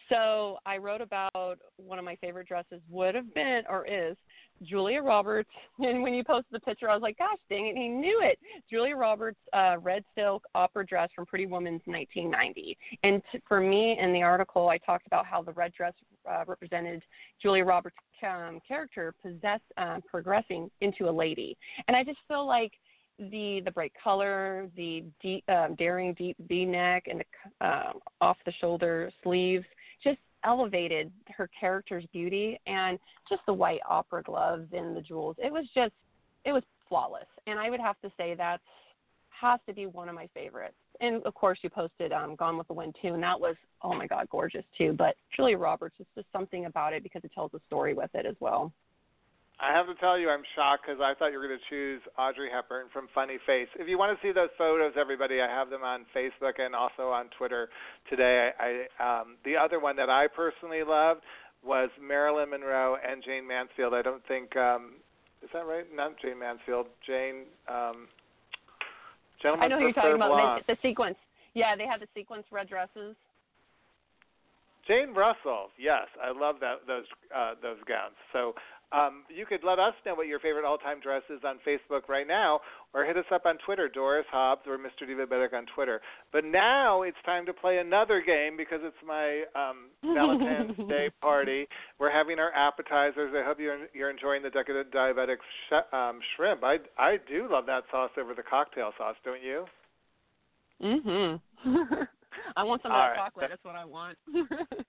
So I wrote about one of my favorite dresses would have been or is Julia Roberts. And when you posted the picture, I was like, gosh dang it, he knew it. Julia Roberts' uh, red silk opera dress from Pretty Woman's 1990. And t- for me, in the article, I talked about how the red dress uh, represented Julia Roberts' um, character possess uh, progressing into a lady. And I just feel like the the bright color, the deep, um, daring deep V neck, and the um, off the shoulder sleeves elevated her character's beauty, and just the white opera gloves and the jewels. It was just it was flawless, and I would have to say that has to be one of my favorites. And of course, you posted um, Gone with the Wind too, and that was oh my god, gorgeous too. But Julia Roberts, is just something about it because it tells a story with it as well. I have to tell you, I'm shocked because I thought you were going to choose Audrey Hepburn from Funny Face. If you want to see those photos, everybody, I have them on Facebook and also on Twitter today. I, I um, the other one that I personally loved was Marilyn Monroe and Jayne Mansfield. I don't think um, is that right? Not Jayne Mansfield. Jane. Um, I know who you're talking about. The sequence. Yeah, they had the sequence red dresses. Jane Russell, yes, I love that those uh, those gowns. So um, you could let us know what your favorite all-time dress is on Facebook right now, or hit us up on Twitter, Doris Hobbs or Mr. Divabetic on Twitter. But now it's time to play another game because it's my um, Valentine's Day party. We're having our appetizers. I hope you're you're enjoying the Decadent Diabetic sh- um, shrimp. I I do love that sauce over the cocktail sauce, don't you? Mhm. I want some of that right. chocolate. That's what I want.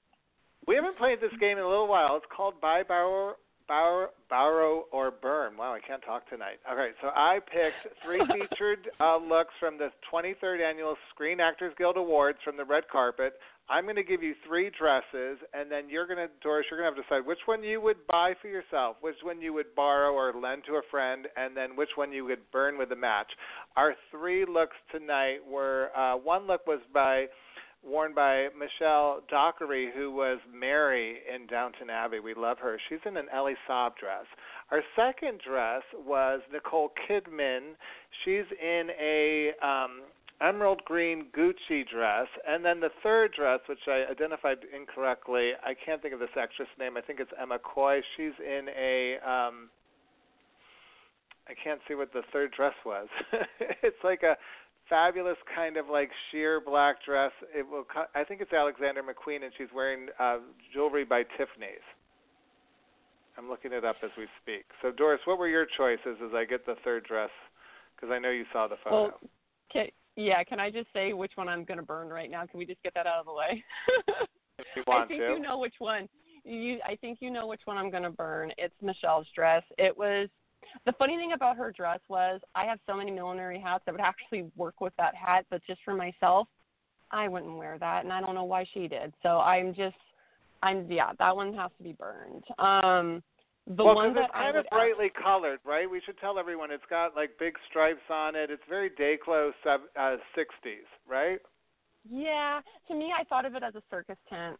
We haven't played this game in a little while. It's called Buy, Borrow, Borrow, Borrow or Burn. Wow, I can't talk tonight. All right, so I picked three featured uh, looks from the 23rd Annual Screen Actors Guild Awards from the red carpet. I'm going to give you three dresses, and then you're going to, Doris, you're going to have to decide which one you would buy for yourself, which one you would borrow or lend to a friend, and then which one you would burn with a match. Our three looks tonight were uh, one look was by worn by Michelle Dockery, who was Mary in Downton Abbey. We love her. She's in an Elie Saab dress. Our second dress was Nicole Kidman. She's in a um, emerald green Gucci dress. And then the third dress, which I identified incorrectly, I can't think of this actress name. I think it's Emma Coy. She's in a um I can't see what the third dress was. it's like a fabulous kind of like sheer black dress. It will. I think it's Alexander McQueen, and she's wearing uh, jewelry by Tiffany's. I'm looking it up as we speak. So Doris, what were your choices as I get the third dress? Because I know you saw the photo. Well, okay, yeah. Can I just say which one I'm going to burn right now? Can we just get that out of the way? if you want I think to. you know which one. You, I think you know which one I'm going to burn. It's Michelle's dress. It was the funny thing about her dress was I have so many millinery hats that would actually work with that hat, but just for myself, I wouldn't wear that, and I don't know why she did. So I'm just, I'm yeah, that one has to be burned. Um, the well, one that it's kind of brightly colored, right? We should tell everyone it's got like big stripes on it. It's very Day-Glo sev- uh, 60s, right? yeah, to me, I thought of it as a circus tent.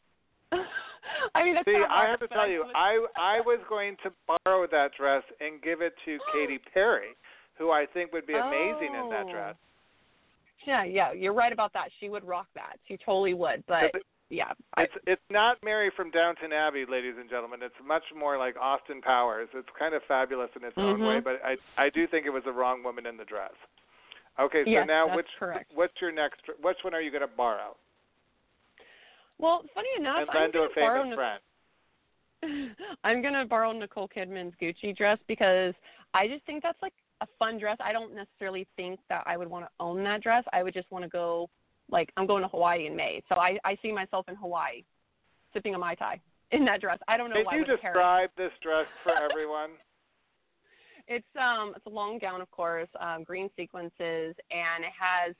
I mean, that's See, I have to tell you, I I was going to borrow that dress and give it to Katy Perry, who I think would be amazing in that Oh. dress. Yeah, yeah, you're right about that. She would rock that. She totally would. But yeah. I, It's it's not Mary from Downton Abbey, ladies and gentlemen. It's much more like Austin Powers. It's kind of fabulous in its own Mhm. way, but I I do think it was the wrong woman in the dress. Okay, so Yes, now which correct. what's your next which one are you going to borrow? Well, funny enough, and I'm lend to a gonna borrow famous Nic- friend. I'm gonna borrow Nicole Kidman's Gucci dress because I just think that's like a fun dress. I don't necessarily think that I would want to own that dress. I would just want to go like I'm going to Hawaii in May, so I I see myself in Hawaii, sipping a mai tai in that dress. I don't know Can why. you describe this dress for everyone? It's um it's a long gown of course, um, green sequences and it has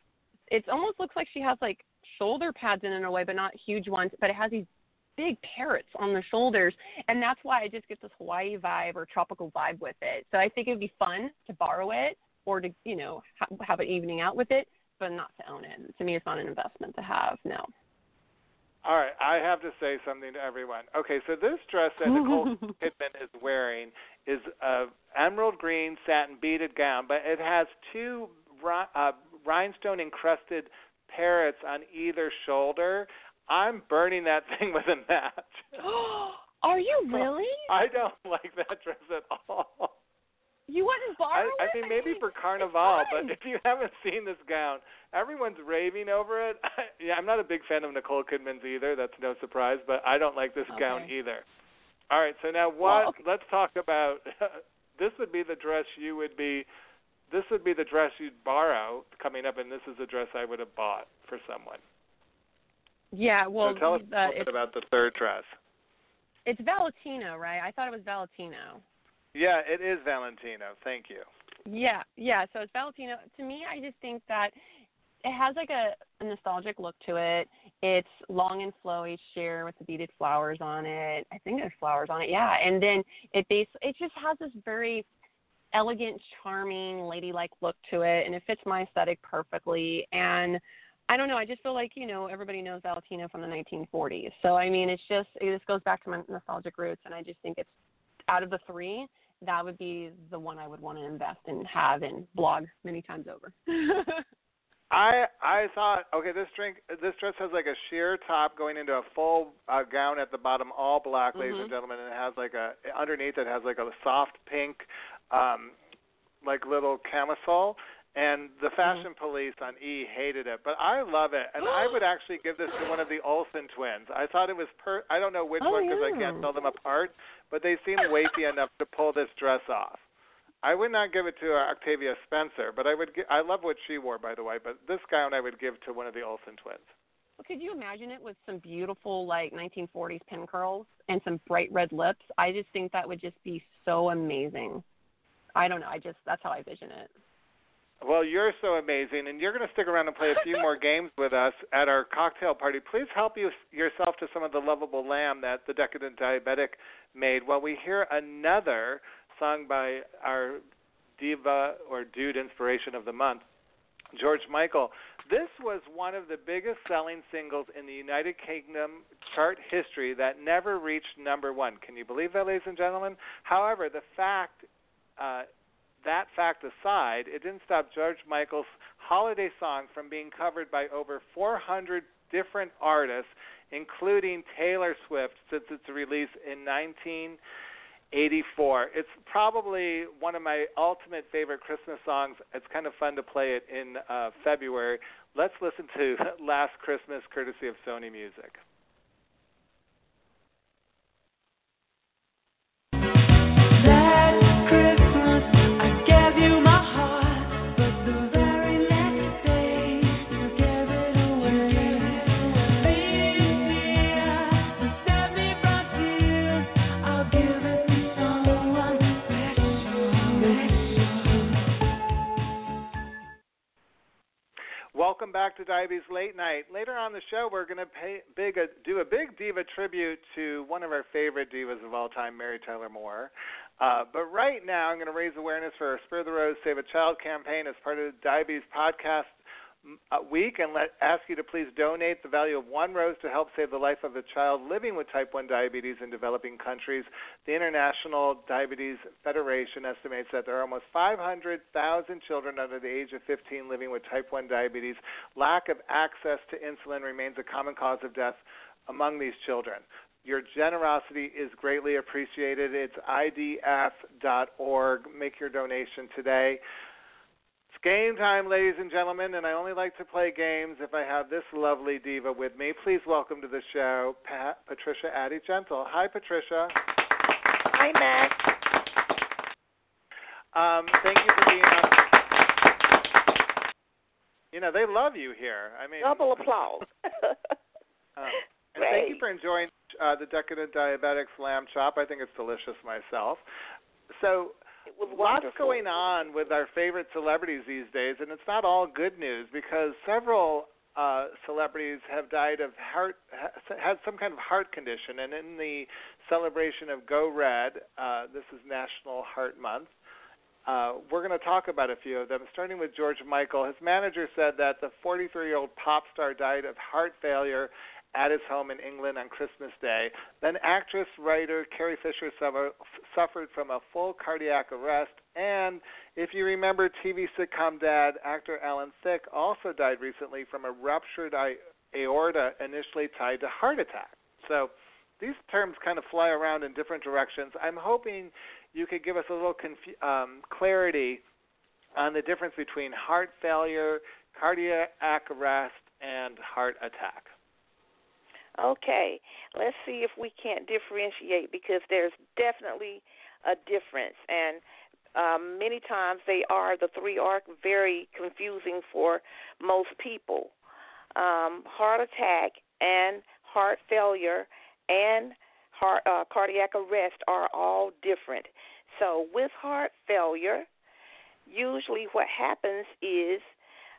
it almost looks like she has like shoulder pads in, in a way, but not huge ones, but it has these big parrots on the shoulders and that's why I just get this Hawaii vibe or tropical vibe with it. So I think it would be fun to borrow it or to, you know, ha- have an evening out with it, but not to own it. To me it's not an investment to have. No. All right, I have to say something to everyone. Okay, so this dress that Nicole Kidman is wearing is a emerald green satin beaded gown, but it has two uh, rhinestone encrusted parrots on either shoulder. I'm burning that thing with a match. Are you really? I don't like that dress at all. You wouldn't borrow I, I mean, maybe mean, for Carnival, but if you haven't seen this gown, everyone's raving over it. yeah, I'm not a big fan of Nicole Kidman's either. That's no surprise, but I don't like this gown either. All right, so now what? Well, okay. Let's talk about. this would be the dress you would be. This would be the dress you'd borrow coming up, and this is the dress I would have bought for someone. Yeah, well, so tell us uh, a little bit about the third dress. it's Valentino, right? I thought it was Valentino. Yeah, it is Valentino. Thank you. Yeah, yeah. So it's Valentino. To me, I just think that it has like a, a nostalgic look to it. It's long and flowy sheer with the beaded flowers on it. I think there's flowers on it. Yeah, and then it base it just has this very elegant, charming, ladylike look to it, and it fits my aesthetic perfectly. And I don't know. I just feel like you know everybody knows Valentino from the 1940s. So I mean, it's just it just goes back to my nostalgic roots, and I just think it's out of the three, that would be the one I would want to invest and have and blog many times over. I I thought okay this drink this dress has like a sheer top going into a full uh, gown at the bottom all black ladies Mhm. and gentlemen and it has like a underneath it has like a soft pink um like little camisole and the fashion police on E hated it but I love it and I would actually give this to one of the Olsen twins I thought it was per I don't know which Oh, one because I can't tell them apart but they seem weighty enough to pull this dress off I would not give it to Octavia Spencer, but I would. Gi- I love what she wore, by the way. But this gown I would give to one of the Olsen twins. Well, could you imagine it with some beautiful like 1940s pin curls and some bright red lips? I just think that would just be so amazing. I don't know. I just that's how I vision it. Well, you're so amazing, and you're going to stick around and play a few more games with us at our cocktail party. Please help you yourself to some of the lovable lamb that the decadent diabetic made while we hear another song by our diva or dude inspiration of the month, George Michael. This was one of the biggest selling singles in the United Kingdom chart history that never reached number one. Can you believe that, ladies and gentlemen? However, the fact uh, that fact aside, it didn't stop George Michael's holiday song from being covered by over 400 different artists, including Taylor Swift, since its release in 1984. It's probably one of my ultimate favorite Christmas songs. It's kind of fun to play it in uh, February. Let's listen to Last Christmas, courtesy of Sony Music. Welcome back to Diabetes Late Night. Later on the show, we're going to big a, do a big diva tribute to one of our favorite divas of all time, Mary Tyler Moore. Uh, but right now, I'm going to raise awareness for our Spare the Rose Save a Child campaign as part of the Diabetes Podcast uh, Week, and let ask you to please donate the value of one rose to help save the life of a child living with type 1 diabetes in developing countries. The International Diabetes Federation estimates that there are almost 500,000 children under the age of 15 living with type 1 diabetes. Lack of access to insulin remains a common cause of death among these children. Your generosity is greatly appreciated. It's idf.org. Make your donation today. Game time, ladies and gentlemen, and I only like to play games if I have this lovely diva with me. Please welcome to the show, Pat, Patricia Addy Gentle. Hi, Patricia. Hi, Matt. Um, thank you for being on. You know, they love you here. I mean, Double applause. Um, and thank you for enjoying uh, the Decadent Diabetics Lamb Chop. I think it's delicious myself. So, it was lots wonderful. going on with our favorite celebrities these days, and it's not all good news because several uh, celebrities have died of heart, ha- had some kind of heart condition. And in the celebration of Go Red, uh, this is National Heart Month. Uh, we're going to talk about a few of them, starting with George Michael. His manager said that the 43 year old pop star died of heart failure at his home in England on Christmas Day. Then actress writer Carrie Fisher suffer, suffered from a full cardiac arrest. And if you remember TV sitcom dad, actor Alan Thicke also died recently from a ruptured aorta initially tied to heart attack. So these terms kind of fly around in different directions. I'm hoping you could give us a little confu- um, clarity on the difference between heart failure, cardiac arrest, and heart attack. Okay, let's see if we can't differentiate because there's definitely a difference, and um, many times they are the three are very confusing for most people. Um, heart attack and heart failure and heart uh, cardiac arrest are all different. So with heart failure, usually what happens is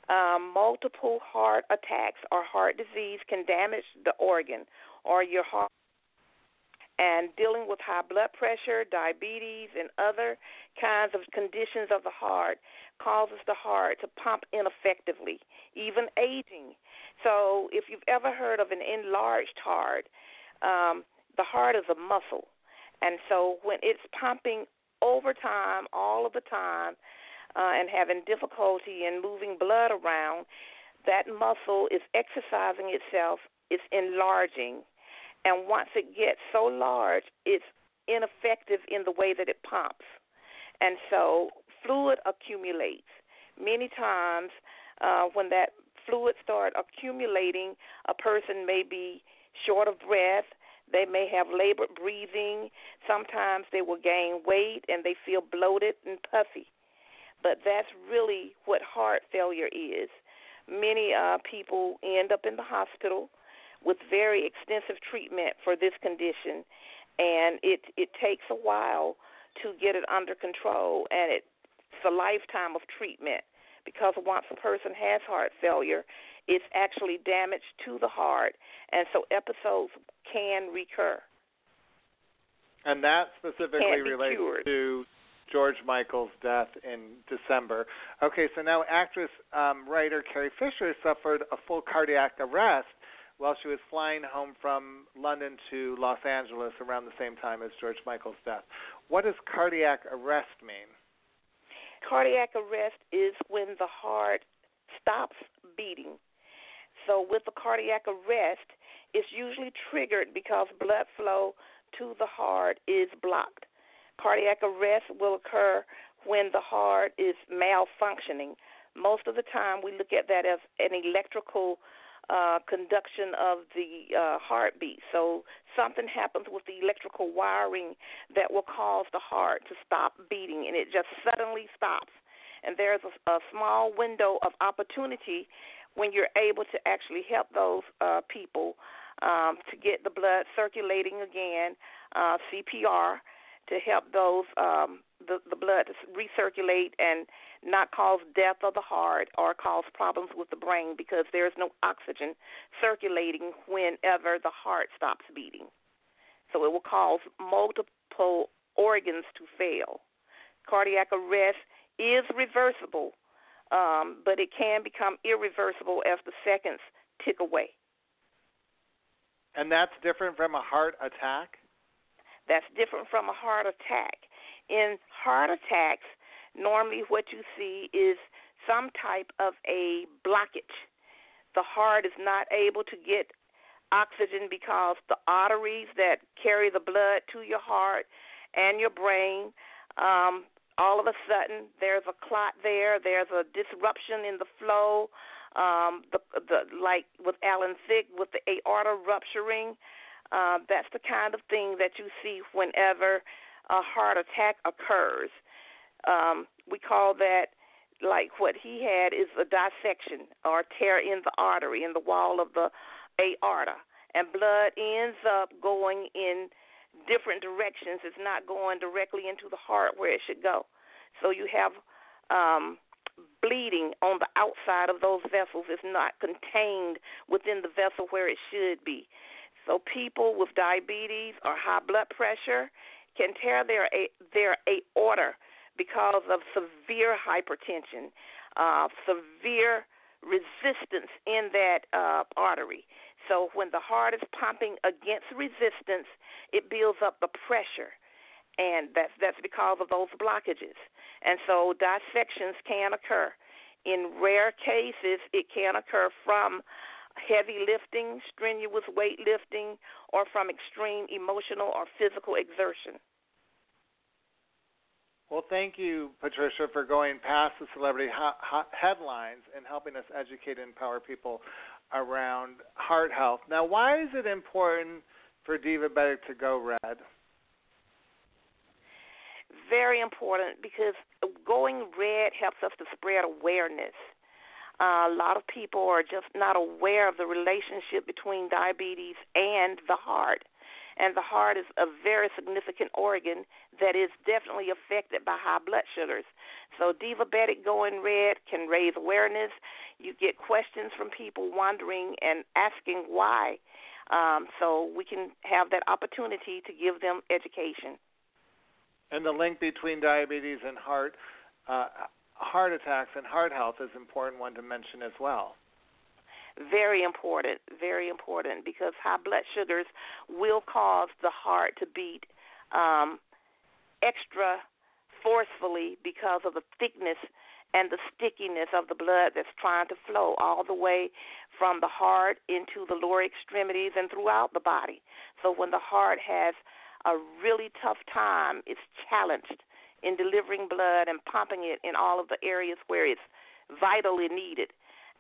um, multiple heart attacks or heart disease can damage the organ or your heart. And dealing with high blood pressure, diabetes, and other kinds of conditions of the heart causes the heart to pump ineffectively, even aging. So, if you've ever heard of an enlarged heart, um, the heart is a muscle. And so, when it's pumping over time, all of the time, uh, and having difficulty in moving blood around, that muscle is exercising itself, it's enlarging. And once it gets so large, it's ineffective in the way that it pumps. And so fluid accumulates. Many times, uh, when that fluid starts accumulating, a person may be short of breath. They may have labored breathing. Sometimes they will gain weight and they feel bloated and puffy but that's really what heart failure is. Many uh, people end up in the hospital with very extensive treatment for this condition, and it it takes a while to get it under control, and it, it's a lifetime of treatment because once a person has heart failure, it's actually damage to the heart, and so episodes can recur. And that specifically relates cured. to George Michael's death in December. Okay, so now actress um, writer Carrie Fisher suffered a full cardiac arrest while she was flying home from London to Los Angeles around the same time as George Michael's death. What does cardiac arrest mean? Cardiac arrest is when the heart stops beating. So, with the cardiac arrest, it's usually triggered because blood flow to the heart is blocked. Cardiac arrest will occur when the heart is malfunctioning. Most of the time, we look at that as an electrical uh, conduction of the uh, heartbeat. So something happens with the electrical wiring that will cause the heart to stop beating, and it just suddenly stops. And there's a, a small window of opportunity when you're able to actually help those uh, people um, to get the blood circulating again, uh, CPR, to help those um, the, the blood recirculate and not cause death of the heart or cause problems with the brain because there's no oxygen circulating whenever the heart stops beating. So it will cause multiple organs to fail. Cardiac arrest is reversible, um, but it can become irreversible as the seconds tick away. And that's different from a heart attack? That's different from a heart attack. In heart attacks, normally what you see is some type of a blockage. The heart is not able to get oxygen because the arteries that carry the blood to your heart and your brain, um, all of a sudden there's a clot there, there's a disruption in the flow. Um, the the like with Alan Thicke with the aorta rupturing, uh, that's the kind of thing that you see whenever a heart attack occurs. Um, we call that like what he had is a dissection or tear in the artery in the wall of the aorta, and blood ends up going in different directions. It's not going directly into the heart where it should go. So you have um, bleeding on the outside of those vessels. It's not contained within the vessel where it should be. So people with diabetes or high blood pressure can tear their their aorta because of severe hypertension, uh, severe resistance in that uh, artery. So when the heart is pumping against resistance, it builds up the pressure, and that's that's because of those blockages. And so dissections can occur. In rare cases, it can occur from heavy lifting, strenuous weight lifting, or from extreme emotional or physical exertion. Well, thank you, Patricia, for going past the celebrity ho- ho- headlines and helping us educate and empower people around heart health. Now, why is it important for Divabetic to go red? Very important because going red helps us to spread awareness. A lot of people are just not aware of the relationship between diabetes and the heart. And the heart is a very significant organ that is definitely affected by high blood sugars. So, Divabetic going red can raise awareness. You get questions from people wondering and asking why. Um, so, we can have that opportunity to give them education. And the link between diabetes and heart uh, heart attacks and heart health is an important one to mention as well. Very important, very important, because high blood sugars will cause the heart to beat um, extra forcefully because of the thickness and the stickiness of the blood that's trying to flow all the way from the heart into the lower extremities and throughout the body. So when the heart has a really tough time, it's challenged in delivering blood and pumping it in all of the areas where it's vitally needed.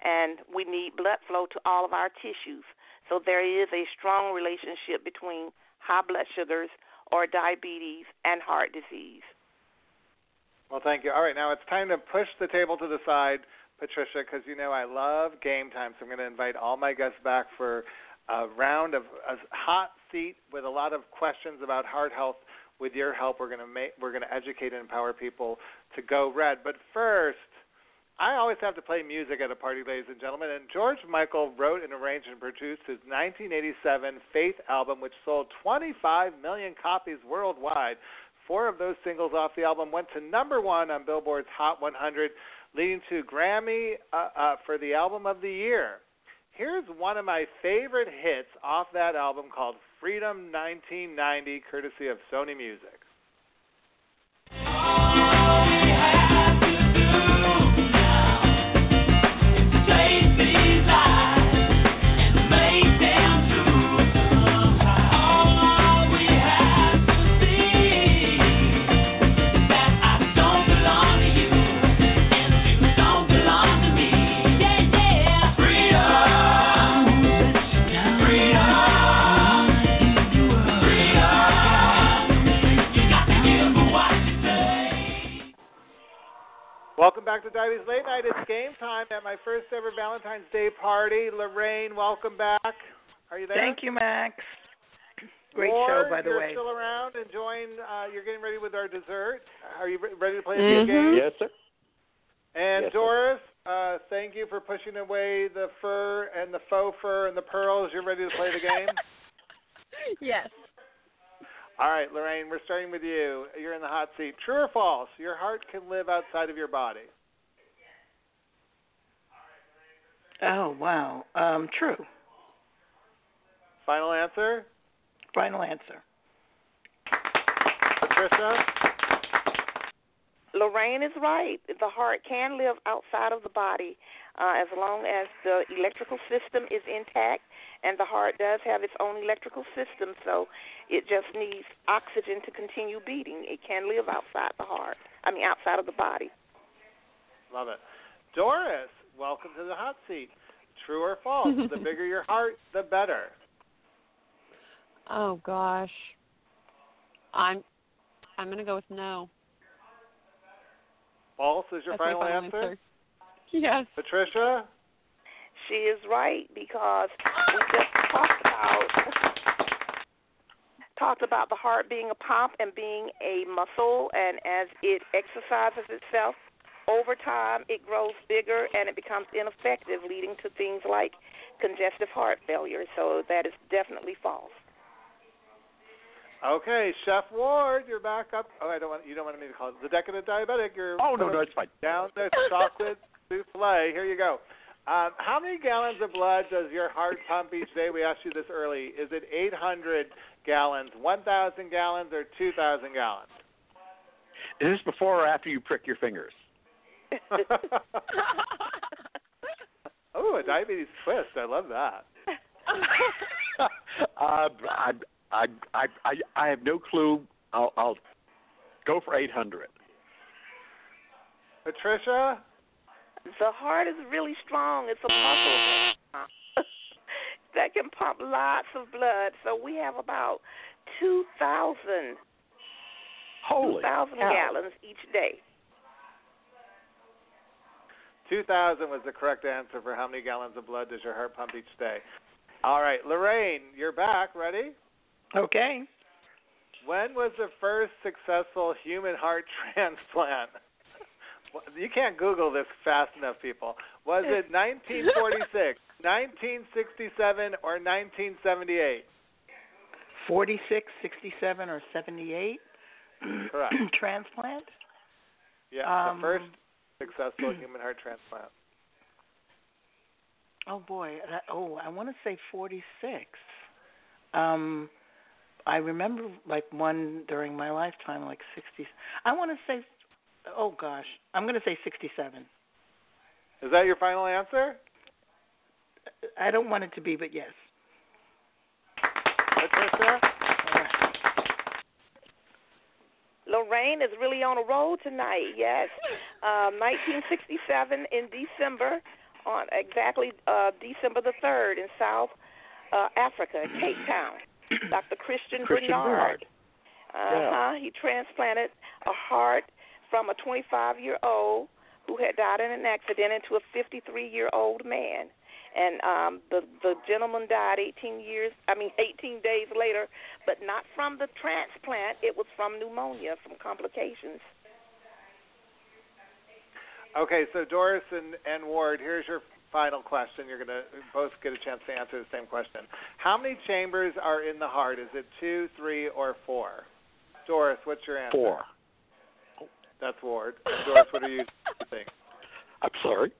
And we need blood flow to all of our tissues. So there is a strong relationship between high blood sugars or diabetes and heart disease. Well, thank you. All right, now it's time to push the table to the side, Patricia, because you know I love game time. So I'm going to invite all my guests back for a round of a hot seat with a lot of questions about heart health with your help, we're going to make we're going to educate and empower people to go red. But first, I always have to play music at a party, ladies and gentlemen. And George Michael wrote and arranged and produced his 1987 Faith album, which sold 25 million copies worldwide. Four of those singles off the album went to number one on Billboard's Hot 100, leading to Grammy uh, uh, for the album of the year. Here's one of my favorite hits off that album called Freedom 1990, courtesy of Sony Music. Welcome back to Diabetes Late Night. It's game time at my first ever Valentine's Day party. Lorraine, welcome back. Are you there? Thank you, Max. Great Ward, show, by the you're way. still around enjoying. Uh, you're getting ready with our dessert. Are you ready to play Mhm. the game? Yes, sir. And Yes, sir. Doris, uh, thank you for pushing away the fur and the faux fur and the pearls. You're ready to play the game. yes. All right, Lorraine, we're starting with you. You're in the hot seat. True or false? Your heart can live outside of your body. Oh wow. Um, true. Final answer, Final answer. Patricia. Lorraine is right. The heart can live outside of the body. Uh, as long as the electrical system is intact, and the heart does have its own electrical system, so it just needs oxygen to continue beating. It can live outside the heart. I mean, outside of the body. Love it. Doris, welcome to the hot seat. True or false? the bigger your heart, the better. Oh gosh. I'm I'm gonna go with no. False is your That's final, final answer? answer. Yes. Patricia? She is right because we just talked about talked about the heart being a pump and being a muscle, and as it exercises itself over time, it grows bigger and it becomes ineffective, leading to things like congestive heart failure. So that is definitely false. Okay, Chef Ward, you're back up. Oh, I don't want you don't want me to call it the decadent diabetic. You're Oh no, no, it's fine. down the chocolate souffle. Here you go. Um, how many gallons of blood does your heart pump each day? We asked you this early. Is it 800 gallons, 1,000 gallons, or 2,000 gallons? Is this before or after you prick your fingers? oh, a diabetes twist. I love that. uh, I, I, I, I, I have no clue. I'll, I'll go for 800. Patricia? The heart is really strong. It's a muscle that can pump lots of blood. So we have about 2,000 Holy 2,000 cow. gallons each day. 2,000 was the correct answer for how many gallons of blood does your heart pump each day. All right, Lorraine, you're back. Ready? Okay. When was the first successful human heart transplant? You can't Google this fast enough, people. Was it 1946, 1967, or 1978? 46, 67, or 78 Correct. transplant. Yeah, Um, the first successful human heart transplant. Oh boy. That, oh, I want to say 46. Um, I remember like one during my lifetime, like 60. I want to say. Oh gosh, I'm going to say 67. Is that your final answer? I don't want it to be, but yes. Patricia? Lorraine is really on a roll tonight. Yes, um, 1967 in December, on exactly uh, December the third in South uh, Africa, Cape Town. Dr. Christian, Christian Barnard. Barnard. Uh huh. He transplanted a heart from a 25 year old who had died in an accident into a 53 year old man. And um, the the gentleman died 18 years, I mean 18 days later, but not from the transplant. It was from pneumonia, from complications. Okay, so Doris and, and Ward, here's your final question. You're going to both get a chance to answer the same question. How many chambers are in the heart? Is it two, three, or four? Doris, what's your answer? Four. That's Ward. Doris, what do you think? I'm sorry.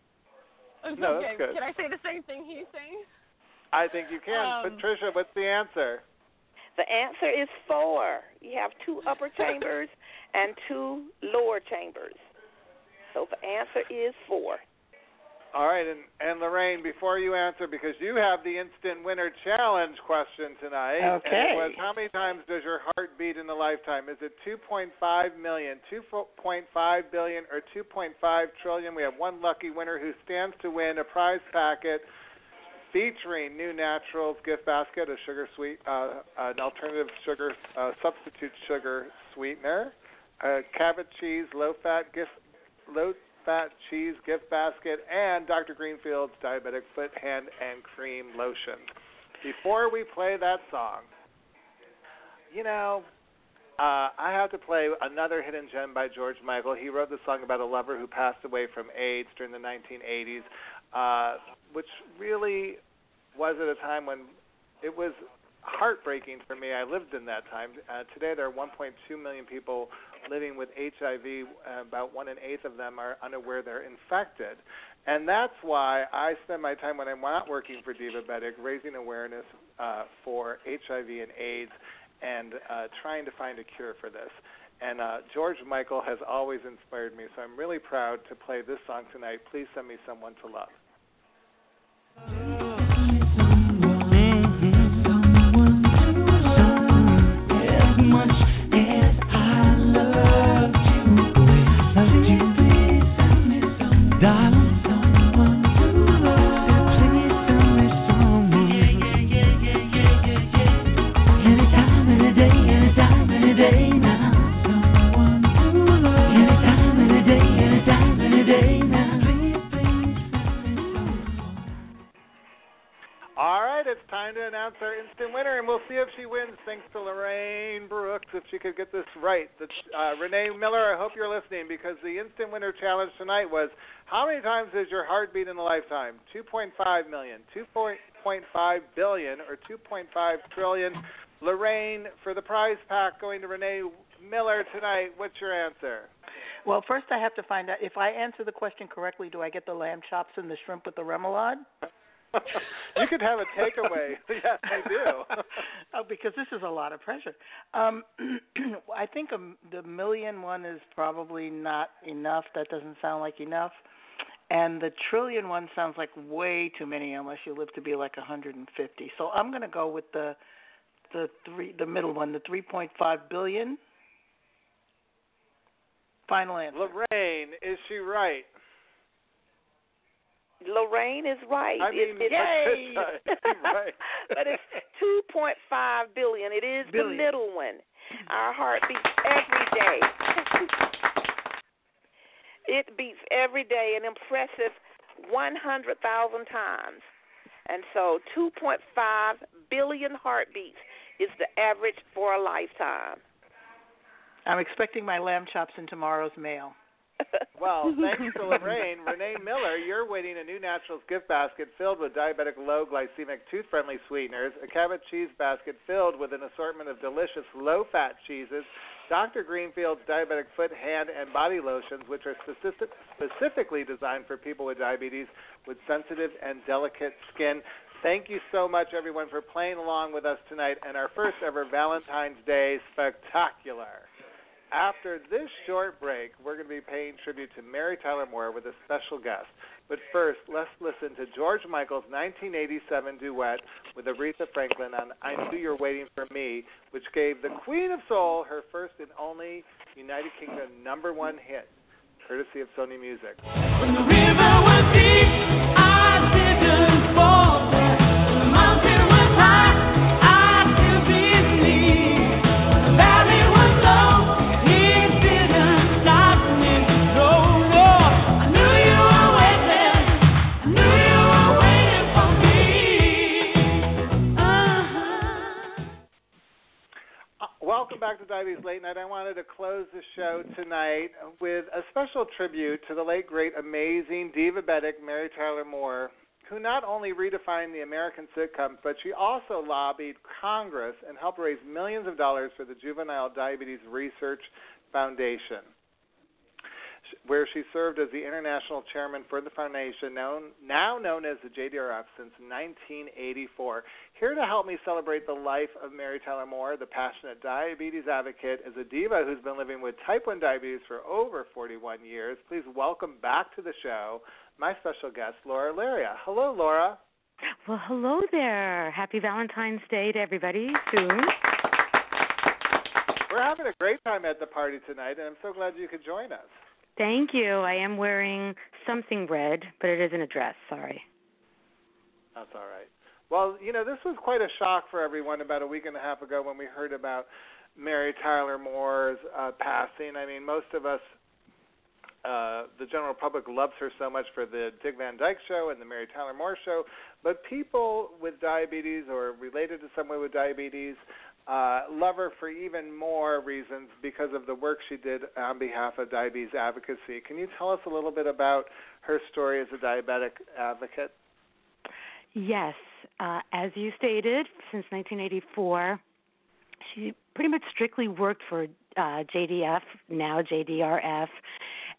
It's No, okay. that's good. Can I say the same thing he's saying? I think you can. Um, Patricia, what's the answer? The answer is four. You have two upper chambers and two lower chambers. So the answer is four. All right, and, and Lorraine, before you answer, because you have the instant winner challenge question tonight. Okay. was how many times does your heart beat in a lifetime? Is it 2.5 million, 2.5 billion, or 2.5 trillion? We have one lucky winner who stands to win a prize packet featuring NuNaturals gift basket, a sugar sweet, uh, an alternative sugar uh, substitute sugar sweetener, a Cabot cheese low fat gift low fat cheese gift basket, and Dr. Greenfield's diabetic foot, hand, and cream lotion. Before we play that song, you know, uh, I have to play another hidden gem by George Michael. He wrote the song about a lover who passed away from AIDS during the 1980s, uh, which really was at a time when it was heartbreaking for me. I lived in that time. Uh, today, there are 1.2 million people living with HIV. Uh, about one in eight of them are unaware they're infected, and that's why I spend my time when I'm not working for Divabetic raising awareness uh, for HIV and AIDS and uh, trying to find a cure for this. And uh, George Michael has always inspired me, so I'm really proud to play this song tonight. Please send me someone to love. Time to announce our instant winner, and we'll see if she wins. Thanks to Lorraine Brooks, if she could get this right. The, uh, Renee Miller, I hope you're listening because the instant winner challenge tonight was how many times is your heart beat in a lifetime? 2.5 million, 2.5 billion, or 2.5 trillion. Lorraine, for the prize pack going to Renee Miller tonight, what's your answer? Well, first I have to find out if I answer the question correctly, do I get the lamb chops and the shrimp with the remoulade? you could have a takeaway. yes, I do. oh, because this is a lot of pressure. Um, I think a, the million one is probably not enough. That doesn't sound like enough. And the trillion one sounds like way too many unless you live to be like 150. So I'm going to go with the the three the middle one, the 3.5 billion. Final answer. Lorraine, is she right? Lorraine is right. I mean, it, it, Yay! right. but it's two point five billion. It is Billion. the middle one. Our heart beats every day. it beats every day an impressive one hundred thousand times. And so two point five billion heartbeats is the average for a lifetime. I'm expecting my lamb chops in tomorrow's mail. Well, thanks to Lorraine, Renee Miller, you're winning a NuNaturals gift basket filled with diabetic low glycemic tooth friendly sweeteners, a Cabot cheese basket filled with an assortment of delicious low fat cheeses, Dr. Greenfield's diabetic foot, hand, and body lotions, which are specific, specifically designed for people with diabetes with sensitive and delicate skin. Thank you so much, everyone, for playing along with us tonight and our first ever Valentine's Day spectacular. After this short break, we're going to be paying tribute to Mary Tyler Moore with a special guest. But first, let's listen to George Michael's 1987 duet with Aretha Franklin on I Knew You're Waiting for Me, which gave the Queen of Soul her first and only United Kingdom number one hit, courtesy of Sony Music. Special tribute to the late, great, amazing diabetic Mary Tyler Moore, who not only redefined the American sitcom, but she also lobbied Congress and helped raise millions of dollars for the Juvenile Diabetes Research Foundation, where she served as the international chairman for the foundation, known, now known as the JDRF, since 1984. Here to help me celebrate the life of Mary Tyler Moore, the passionate diabetes advocate, is a diva who's been living with type 1 diabetes for over 41 years. Please welcome back to the show my special guest, Laura Laria. Hello, Laura. Well, hello there. Happy Valentine's Day to everybody soon. We're having a great time at the party tonight, and I'm so glad you could join us. Thank you. I am wearing something red, but it isn't a dress. Sorry. That's all right. Well, you know, this was quite a shock for everyone about a week and a half ago when we heard about Mary Tyler Moore's uh, passing. I mean, most of us, uh, the general public, loves her so much for the Dick Van Dyke Show and the Mary Tyler Moore Show, but people with diabetes or related to someone with diabetes uh, love her for even more reasons because of the work she did on behalf of diabetes advocacy. Can you tell us a little bit about her story as a diabetic advocate? Yes, uh, as you stated, since 1984, she pretty much strictly worked for uh, JDF, now JDRF,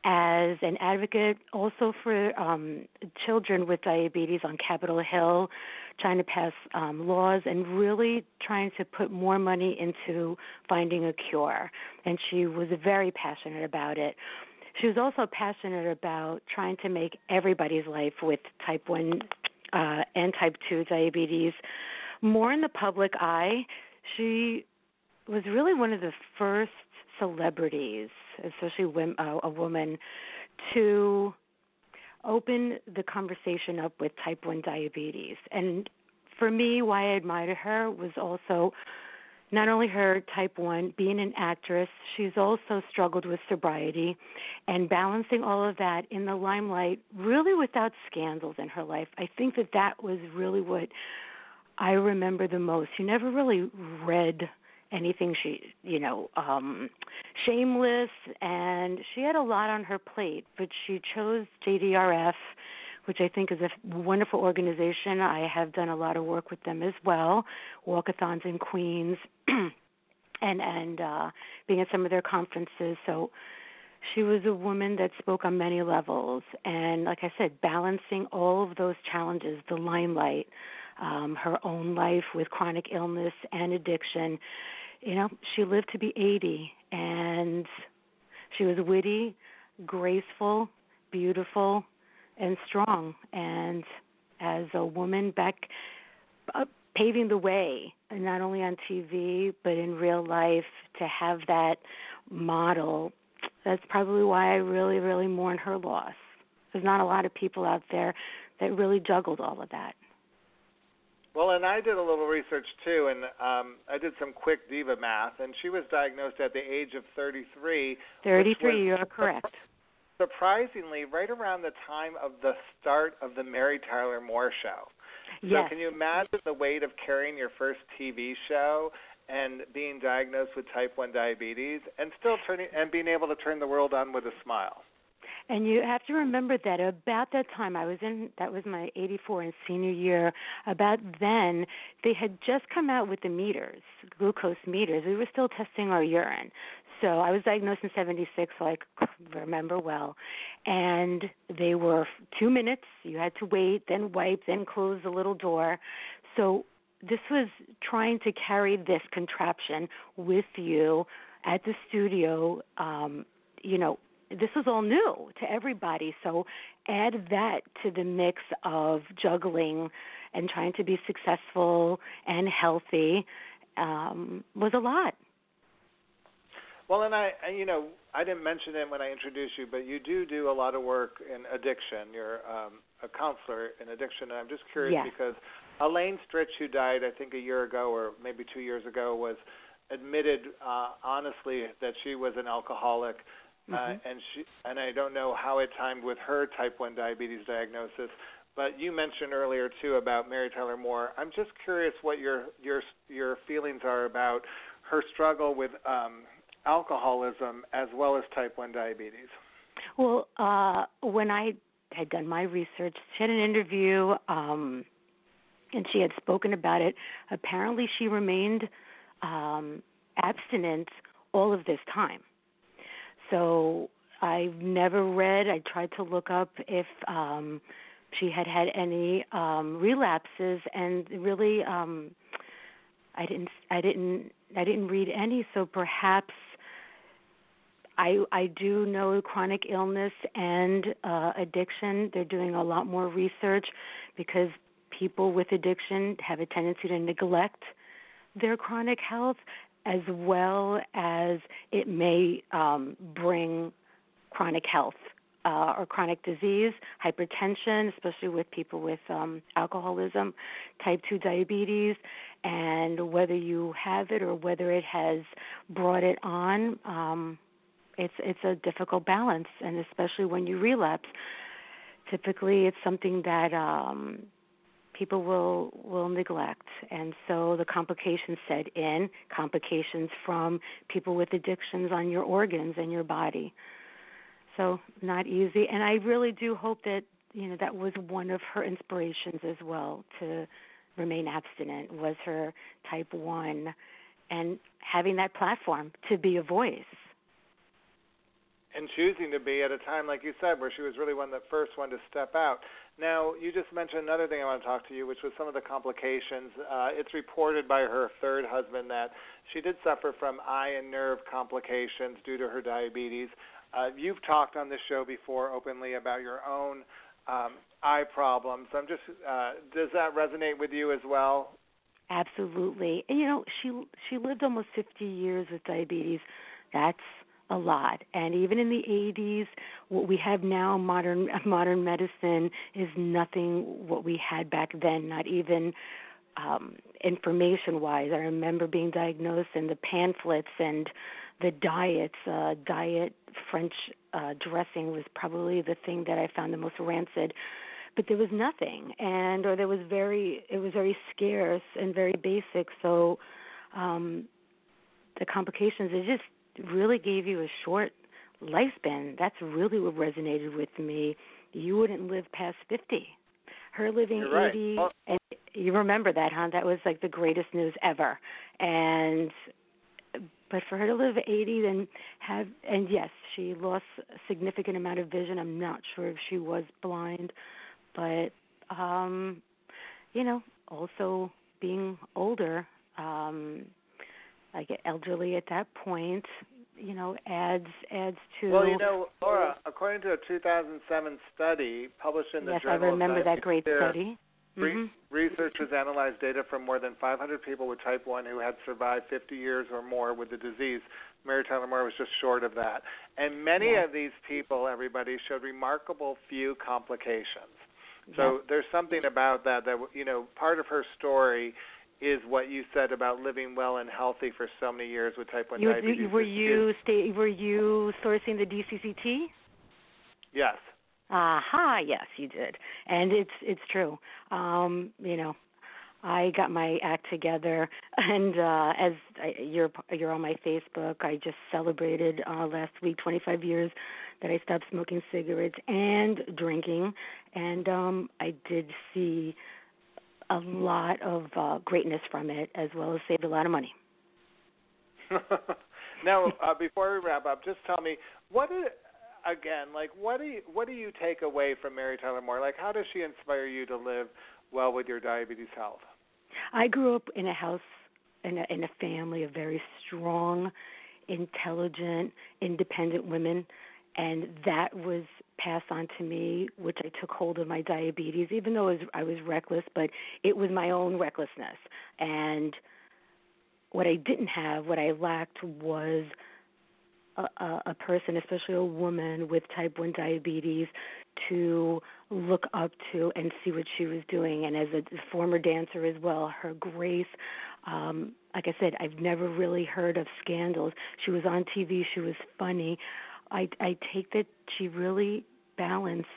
as an advocate also for um, children with diabetes on Capitol Hill, trying to pass um, laws and really trying to put more money into finding a cure. And she was very passionate about it. She was also passionate about trying to make everybody's life with type 1 uh, and type 2 diabetes more in the public eye. She was really one of the first celebrities, especially women, uh, a woman, to open the conversation up with type 1 diabetes. And for me, why I admired her was also not only her type 1 being an actress she's also struggled with sobriety and balancing all of that in the limelight really without scandals in her life i think that that was really what i remember the most you never really read anything she you know um shameless and she had a lot on her plate but she chose jdrf which I think is a wonderful organization. I have done a lot of work with them as well, walkathons in Queens, and and uh, being at some of their conferences. So she was a woman that spoke on many levels, and like I said, balancing all of those challenges, the limelight, um, her own life with chronic illness and addiction. You know, she lived to be 80, and she was witty, graceful, beautiful, and strong. And as a woman back uh, paving the way, not only on TV but in real life, to have that model, that's probably why I really, really mourn her loss. There's not a lot of people out there that really juggled all of that. Well, and I did a little research too, and um, I did some quick diva math, and she was diagnosed at the age of 33. 33, you're correct surprisingly right around the time of the start of the Mary Tyler Moore show. Yes. So can you imagine the weight of carrying your first TV show and being diagnosed with type 1 diabetes and still turning and being able to turn the world on with a smile? And you have to remember that about that time, I was in, that was my 84 and senior year. About then, they had just come out with the meters, glucose meters. We were still testing our urine. So I was diagnosed in 76, so I remember well. And they were two minutes. You had to wait, then wipe, then close the little door. So this was trying to carry this contraption with you at the studio. Um, you know, this was all new to everybody. So add that to the mix of juggling and trying to be successful and healthy um, was a lot. Well, and I, you know, I didn't mention it when I introduced you, but you do do a lot of work in addiction. You're um, a counselor in addiction, and I'm just curious yes. because Elaine Stritch, who died, I think a year ago or maybe two years ago, was admitted uh, honestly that she was an alcoholic, mm-hmm. uh, and she, and I don't know how it timed with her type one diabetes diagnosis. But you mentioned earlier too about Mary Tyler Moore. I'm just curious what your your your feelings are about her struggle with um, alcoholism as well as type 1 diabetes? Well, uh, when I had done my research, she had an interview um, and she had spoken about it. Apparently, she remained um, abstinent all of this time. So I've never read, I tried to look up if um, she had had any um, relapses, and really, um, I didn't, I didn't, I didn't read any. So perhaps I I do know chronic illness and uh, addiction. They're doing a lot more research because people with addiction have a tendency to neglect their chronic health, as well as it may um, bring chronic health uh, or chronic disease, hypertension, especially with people with um, alcoholism, type 2 diabetes, and whether you have it or whether it has brought it on. Um, it's it's a difficult balance, and especially when you relapse. Typically, it's something that um, people will will neglect, and so the complications set in. Complications from people with addictions on your organs and your body. So not easy, and I really do hope that you know that was one of her inspirations as well to remain abstinent was her type one and having that platform to be a voice and choosing to be at a time like you said where she was really one of the first one to step out now you just mentioned another thing i want to talk to you which was some of the complications uh, it's reported by her third husband that she did suffer from eye and nerve complications due to her diabetes uh, you've talked on this show before openly about your own um, eye problems. I'm just. Uh, does that resonate with you as well? Absolutely. And you know, she she lived almost 50 years with diabetes. That's a lot. And even in the 80s, what we have now, modern modern medicine, is nothing what we had back then. Not even um, information wise. I remember being diagnosed and the pamphlets and the diets. Uh, diet French uh, dressing was probably the thing that I found the most rancid. But there was nothing, and or there was very it was very scarce and very basic. So um, the complications it just really gave you a short lifespan. That's really what resonated with me. You wouldn't live past fifty. Her living You're right. 80, Well- and you remember that, huh? That was like the greatest news ever. And but for her to live 80 and have and yes, she lost a significant amount of vision. I'm not sure if she was blind, but um you know, also being older, um I get elderly at that point, you know, adds adds to Well, you know, Laura, according to a 2007 study published in the Yes, I remember that great study. Mhm. Researchers analyzed data from more than 500 people with type 1 who had survived 50 years or more with the disease. Mary Tyler Moore was just short of that. And many Yeah. of these people, everybody, showed remarkable few complications. So there's something about that that you know, part of her story is what you said about living well and healthy for so many years with type 1 you, diabetes. were you stay, were you sourcing the DCCT? Yes. Aha, yes, you did, and it's it's true. Um, you know, I got my act together, and uh, as I, you're you're on my Facebook, I just celebrated uh, last week 25 years that I stopped smoking cigarettes and drinking, and um, I did see a lot of uh, greatness from it, as well as saved a lot of money. now, uh, before we wrap up, just tell me what is, again, like what do you what do you take away from Mary Tyler Moore? Like, how does she inspire you to live well with your diabetes health? I grew up in a house in a in a family of very strong, intelligent, independent women and that was passed on to me which I took hold of my diabetes even though I was, I was reckless but it was my own recklessness and what I didn't have what I lacked was a, a, a person, especially a woman with type 1 diabetes, to look up to and see what she was doing. And as a former dancer as well, her grace, um, like I said, I've never really heard of scandals. She was on TV, she was funny. I, I take that she really balanced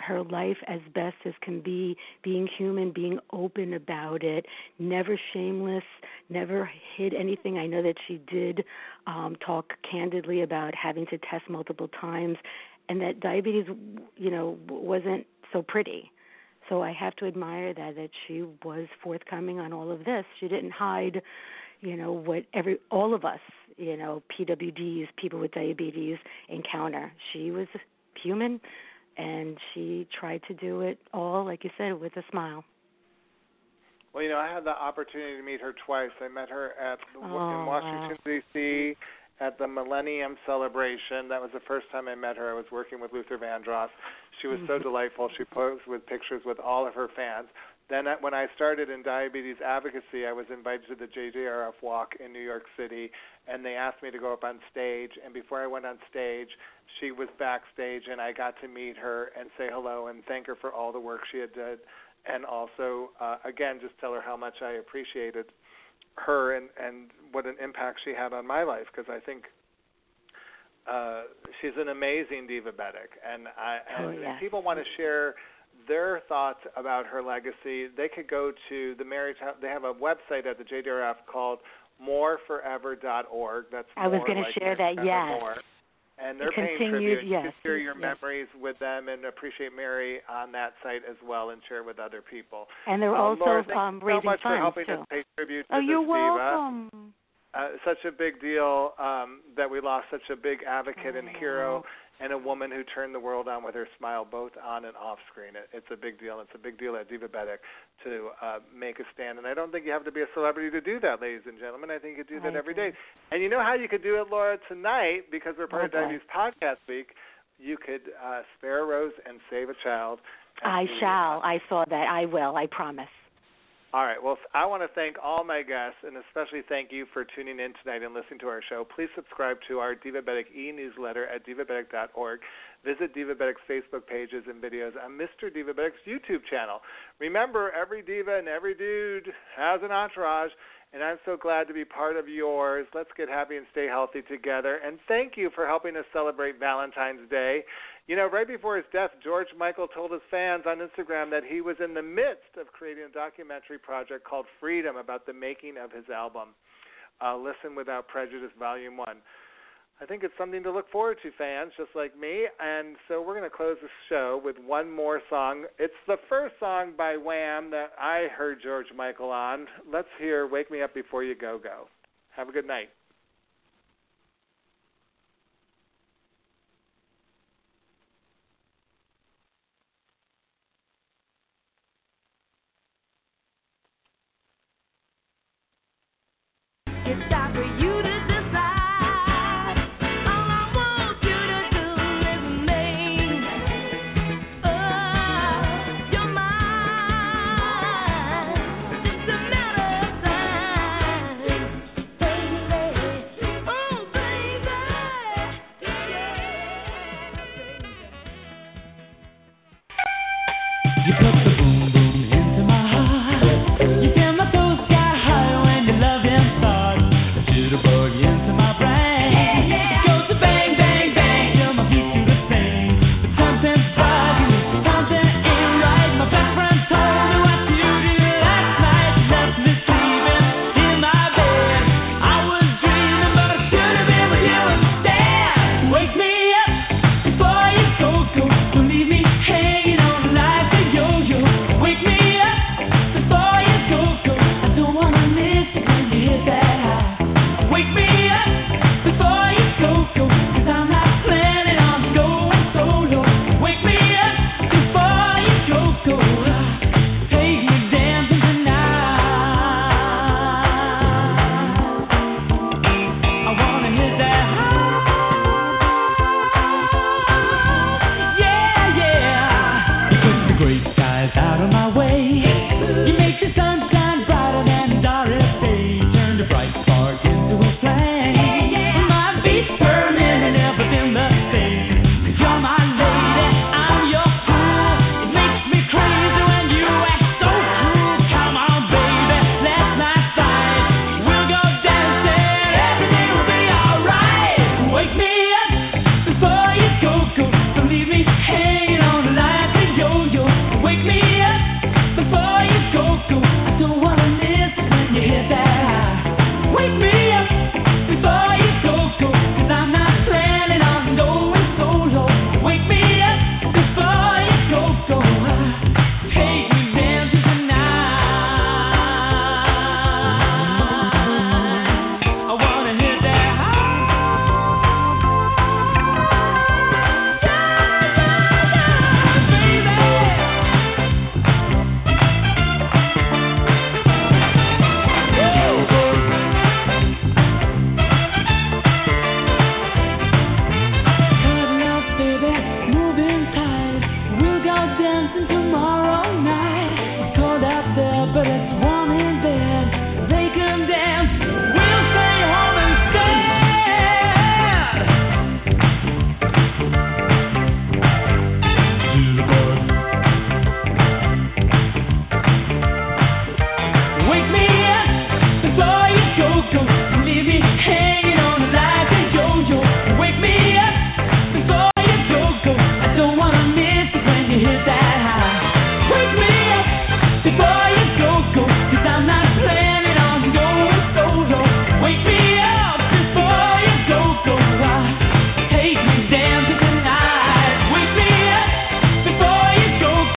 her life as best as can be, being human, being open about it, never shameless, never hid anything. I know that she did um, talk candidly about having to test multiple times, and that diabetes, you know, wasn't so pretty. So I have to admire that that she was forthcoming on all of this. She didn't hide, you know, what every all of us, you know, PWDs, people with diabetes encounter. She was human and she tried to do it all, like you said, with a smile. Well, you know, I had the opportunity to meet her twice. I met her at the, Oh, in Washington wow. D.C. at the Millennium Celebration. That was the first time I met her. I was working with Luther Vandross. She was Mm-hmm. so delightful. She posed with pictures with all of her fans. Then, when I started in diabetes advocacy, I was invited to the JDRF walk in New York City, and they asked me to go up on stage. And before I went on stage, she was backstage, and I got to meet her and say hello and thank her for all the work she had done, and also, uh, again, just tell her how much I appreciated her and and what an impact she had on my life because I think uh she's an amazing diabetic and I Oh, and yes. if people want to share their thoughts about her legacy, they could go to the Mary. They have a website at the JDRF called mooreforever.org. That's I was more gonna share that, yes. Moore. And they're The paying tribute. You can share your yes. memories with them and appreciate Mary on that site as well, and share with other people. And they're Uh, also Laura, thank um, you so raising much for funds helping too. us pay tribute to oh, you're diva. welcome. Uh, such a big deal um, that we lost such a big advocate and hero and a woman who turned the world on with her smile, both on and off screen. It, it's a big deal. It's a big deal at Diva Divabetic to uh, make a stand. And I don't think you have to be a celebrity to do that, ladies and gentlemen. I think you could do that I every day. And you know how you could do it, Laura, tonight, because we're part Oh, of. Diabetes Podcast Week. you could uh, spare a rose and save a child. I shall. I saw that. I will. I promise. All right. Well, I want to thank all my guests, and especially thank you for tuning in tonight and listening to our show. Please subscribe to our Divabetic e-newsletter at divabetic.org. Visit Divabetic's Facebook pages and videos on Mr. Divabetic's YouTube channel. Remember, every diva and every dude has an entourage, and I'm so glad to be part of yours. Let's get happy and stay healthy together. And thank you for helping us celebrate Valentine's Day. You know, right before his death, George Michael told his fans on Instagram that he was in the midst of creating a documentary project called Freedom about the making of his album, uh, Listen Without Prejudice, Volume 1. I think it's something to look forward to, fans, just like me. And so we're going to close the show with one more song. It's the first song by Wham that I heard George Michael on. Let's hear Wake Me Up Before You Go Go. Have a good night.